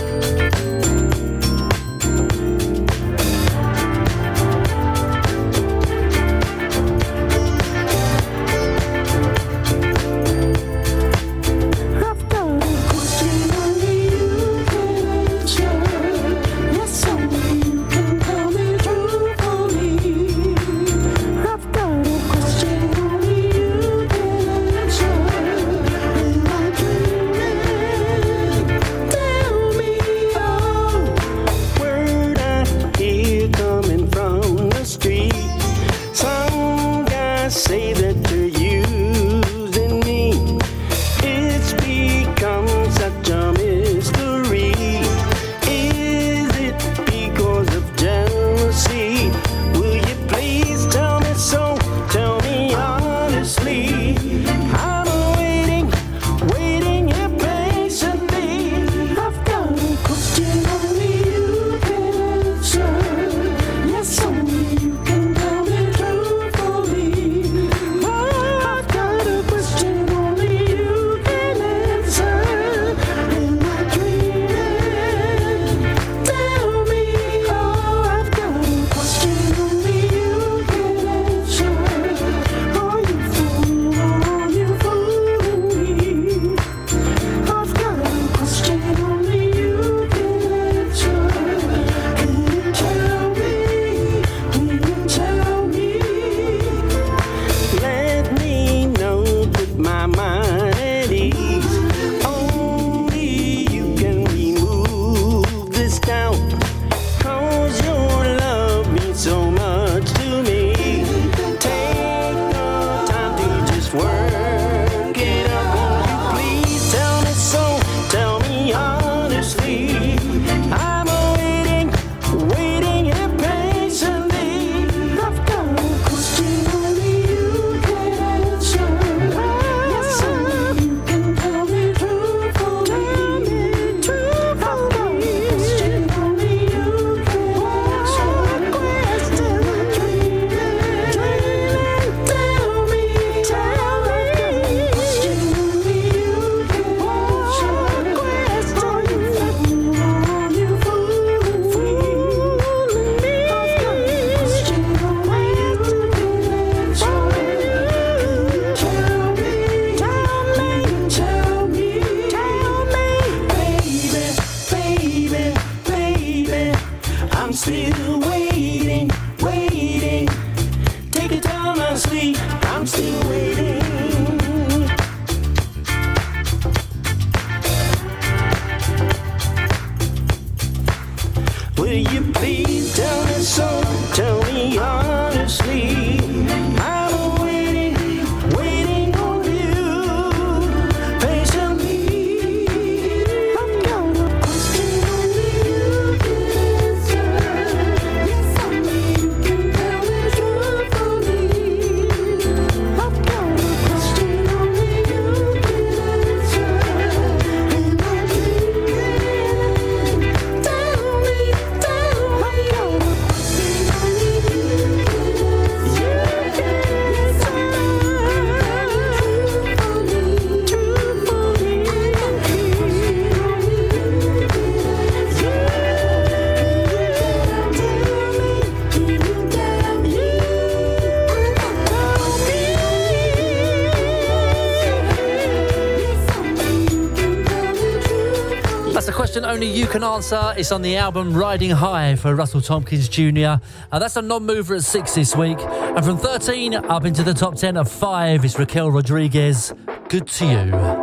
Speaker 6: only you can answer.
Speaker 15: It's on the album Riding High for Russell Thompkins Jr. Uh, that's a non mover at six this week. And from 13 up into the top 10 of five is Raquel Rodriguez. Good to you.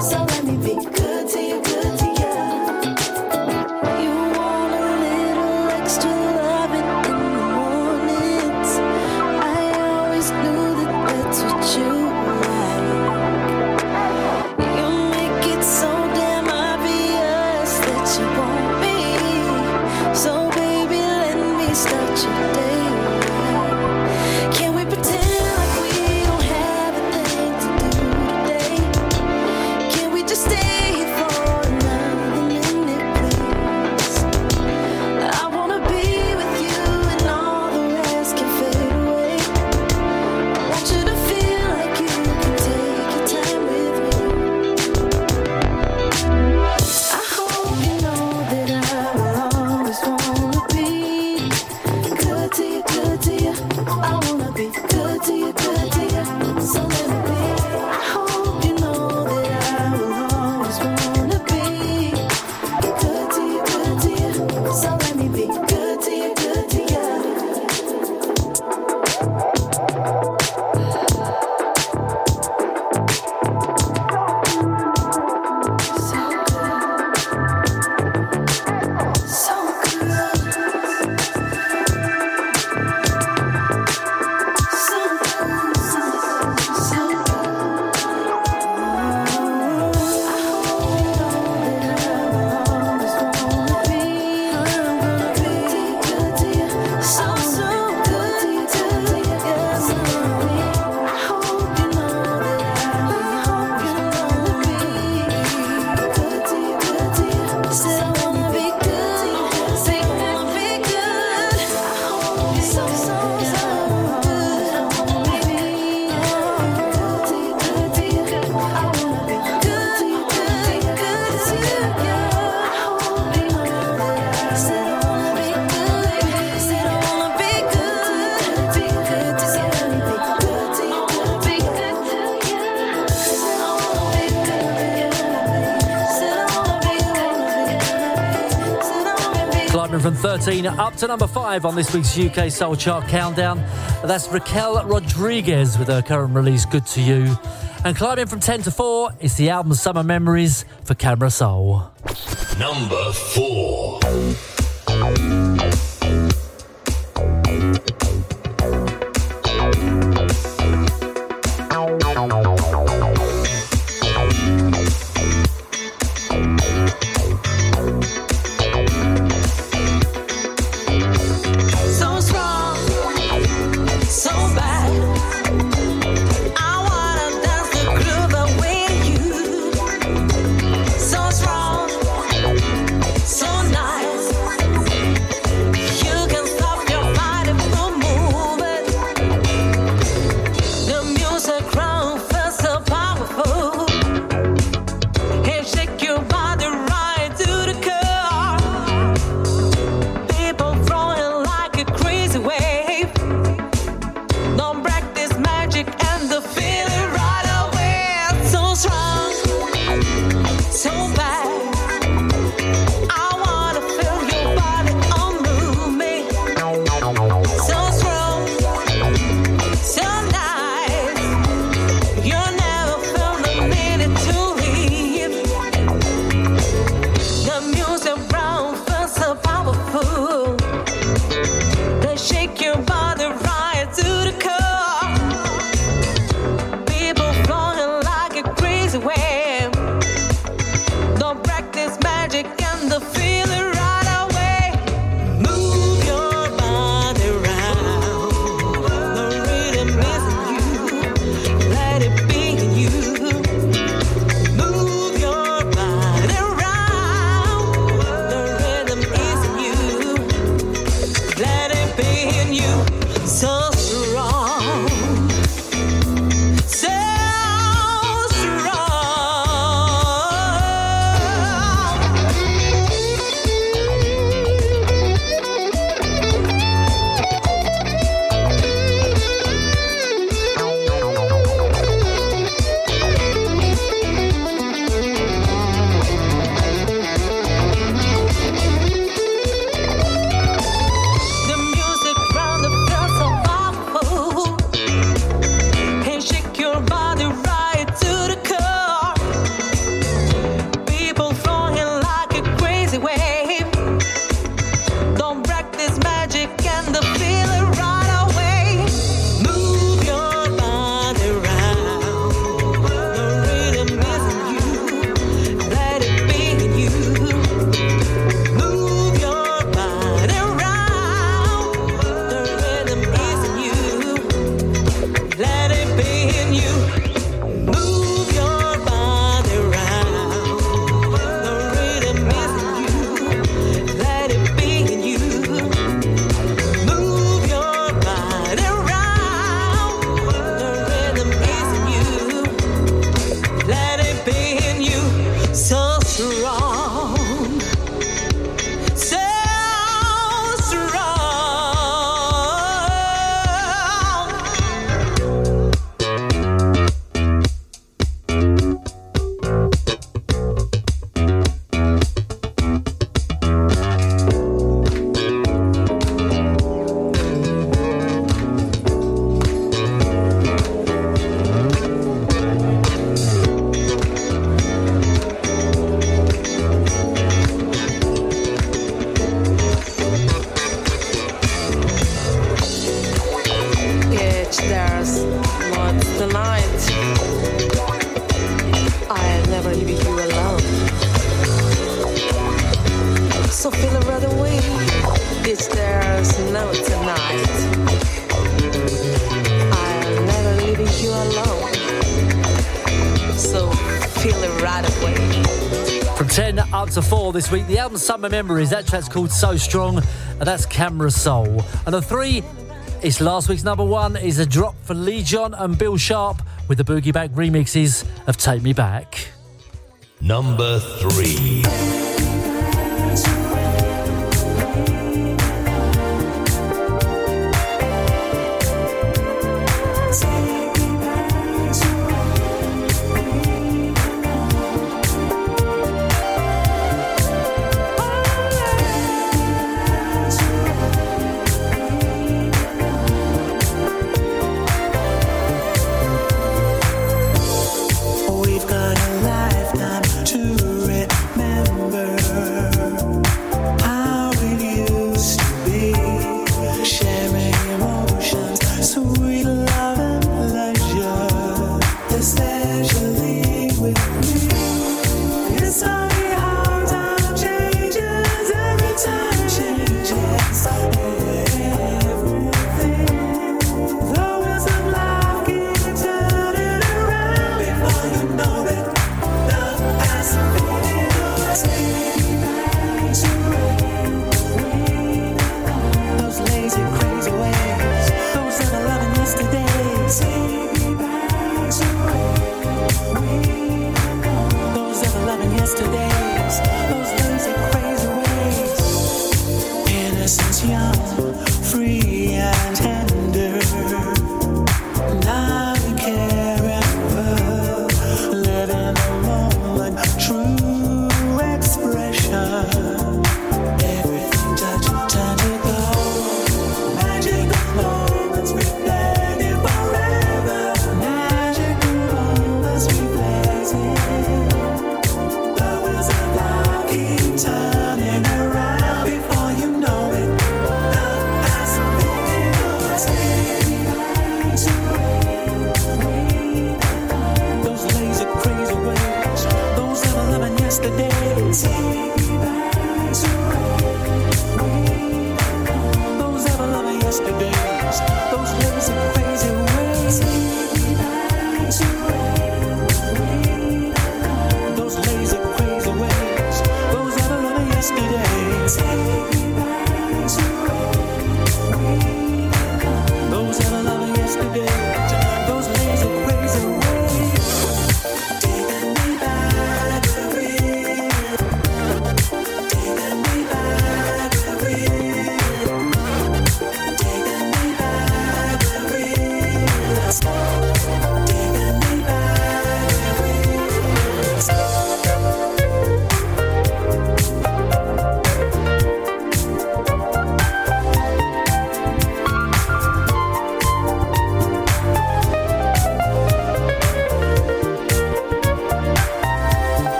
Speaker 18: So 14 up to number 5 on this week's UK Soul Chart Countdown. That's Raquel Rodriguez with her current release, Good to You. And climbing from 10 to 4 is the album Summer Memories for Camera Soul.
Speaker 16: Number
Speaker 18: 4. The album Summer Memories, that track's called So Strong, and that's Camera Soul. And the three, it's last week's number one, is a drop for Lee John and Bill Sharp with the Boogie Back remixes of Take Me Back.
Speaker 16: Number three.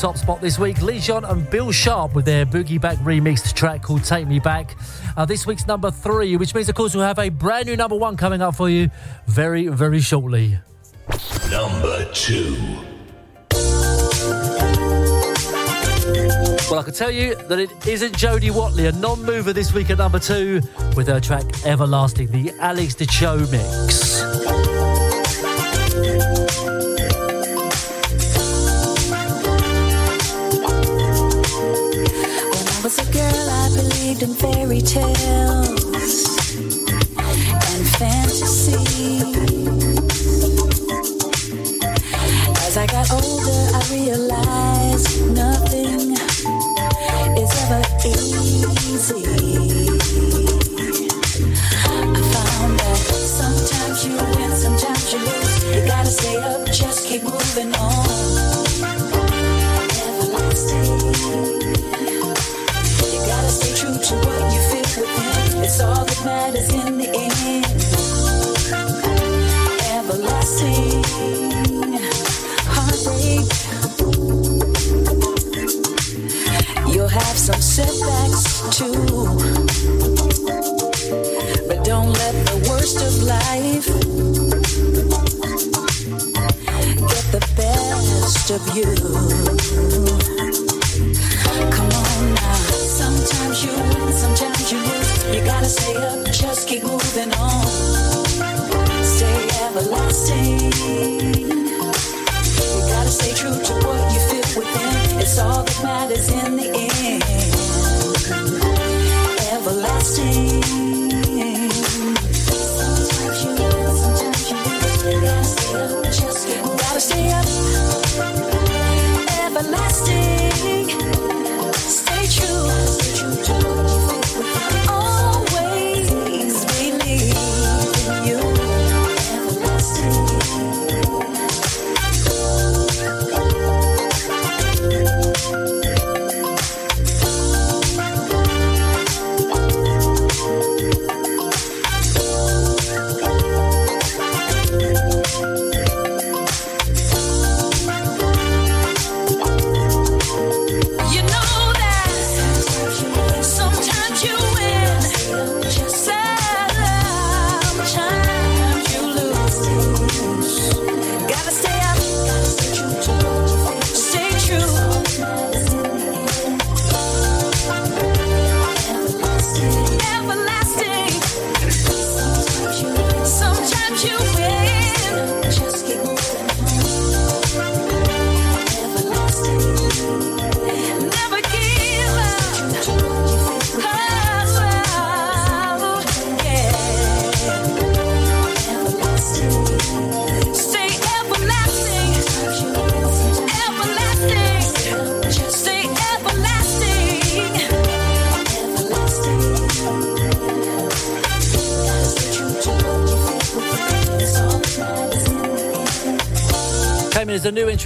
Speaker 6: Top spot this week, Lee John and Bill Sharp with their Boogie Back remixed track called Take Me Back. Uh, this week's number three, which means, of course, we'll have a brand new number one coming up for you very, very shortly.
Speaker 1: Number two.
Speaker 6: Well, I can tell you that it isn't Jody Watley, a non mover this week at number two, with her track Everlasting, the Alex DeCho mix.
Speaker 12: Believed in fairy tales and fantasy. As I got older, I realized nothing is ever easy. I found that sometimes you win, sometimes you lose. You gotta stay up, just keep moving on. You. Come on now. Sometimes you win, sometimes you lose. You gotta stay up, just keep moving on. Stay everlasting. You gotta stay true to what you feel within. It's all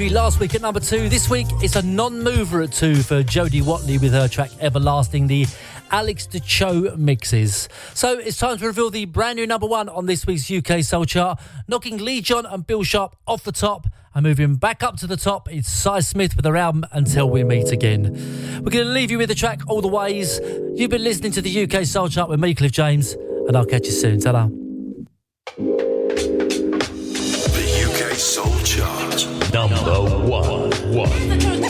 Speaker 6: last week at number two. This week, it's a non mover at two for Jody Watley with her track Everlasting, the Alex DeCho mixes. So it's time to reveal the brand new number one on this week's UK Soul Chart, knocking Lee John and Bill Sharp off the top and moving back up to the top. It's Sy Smith with her album Until We Meet Again. We're going to leave you with the track All the Ways. You've been listening to the UK Soul Chart with me, Cliff James, and I'll catch you soon. ta
Speaker 1: Number one. One.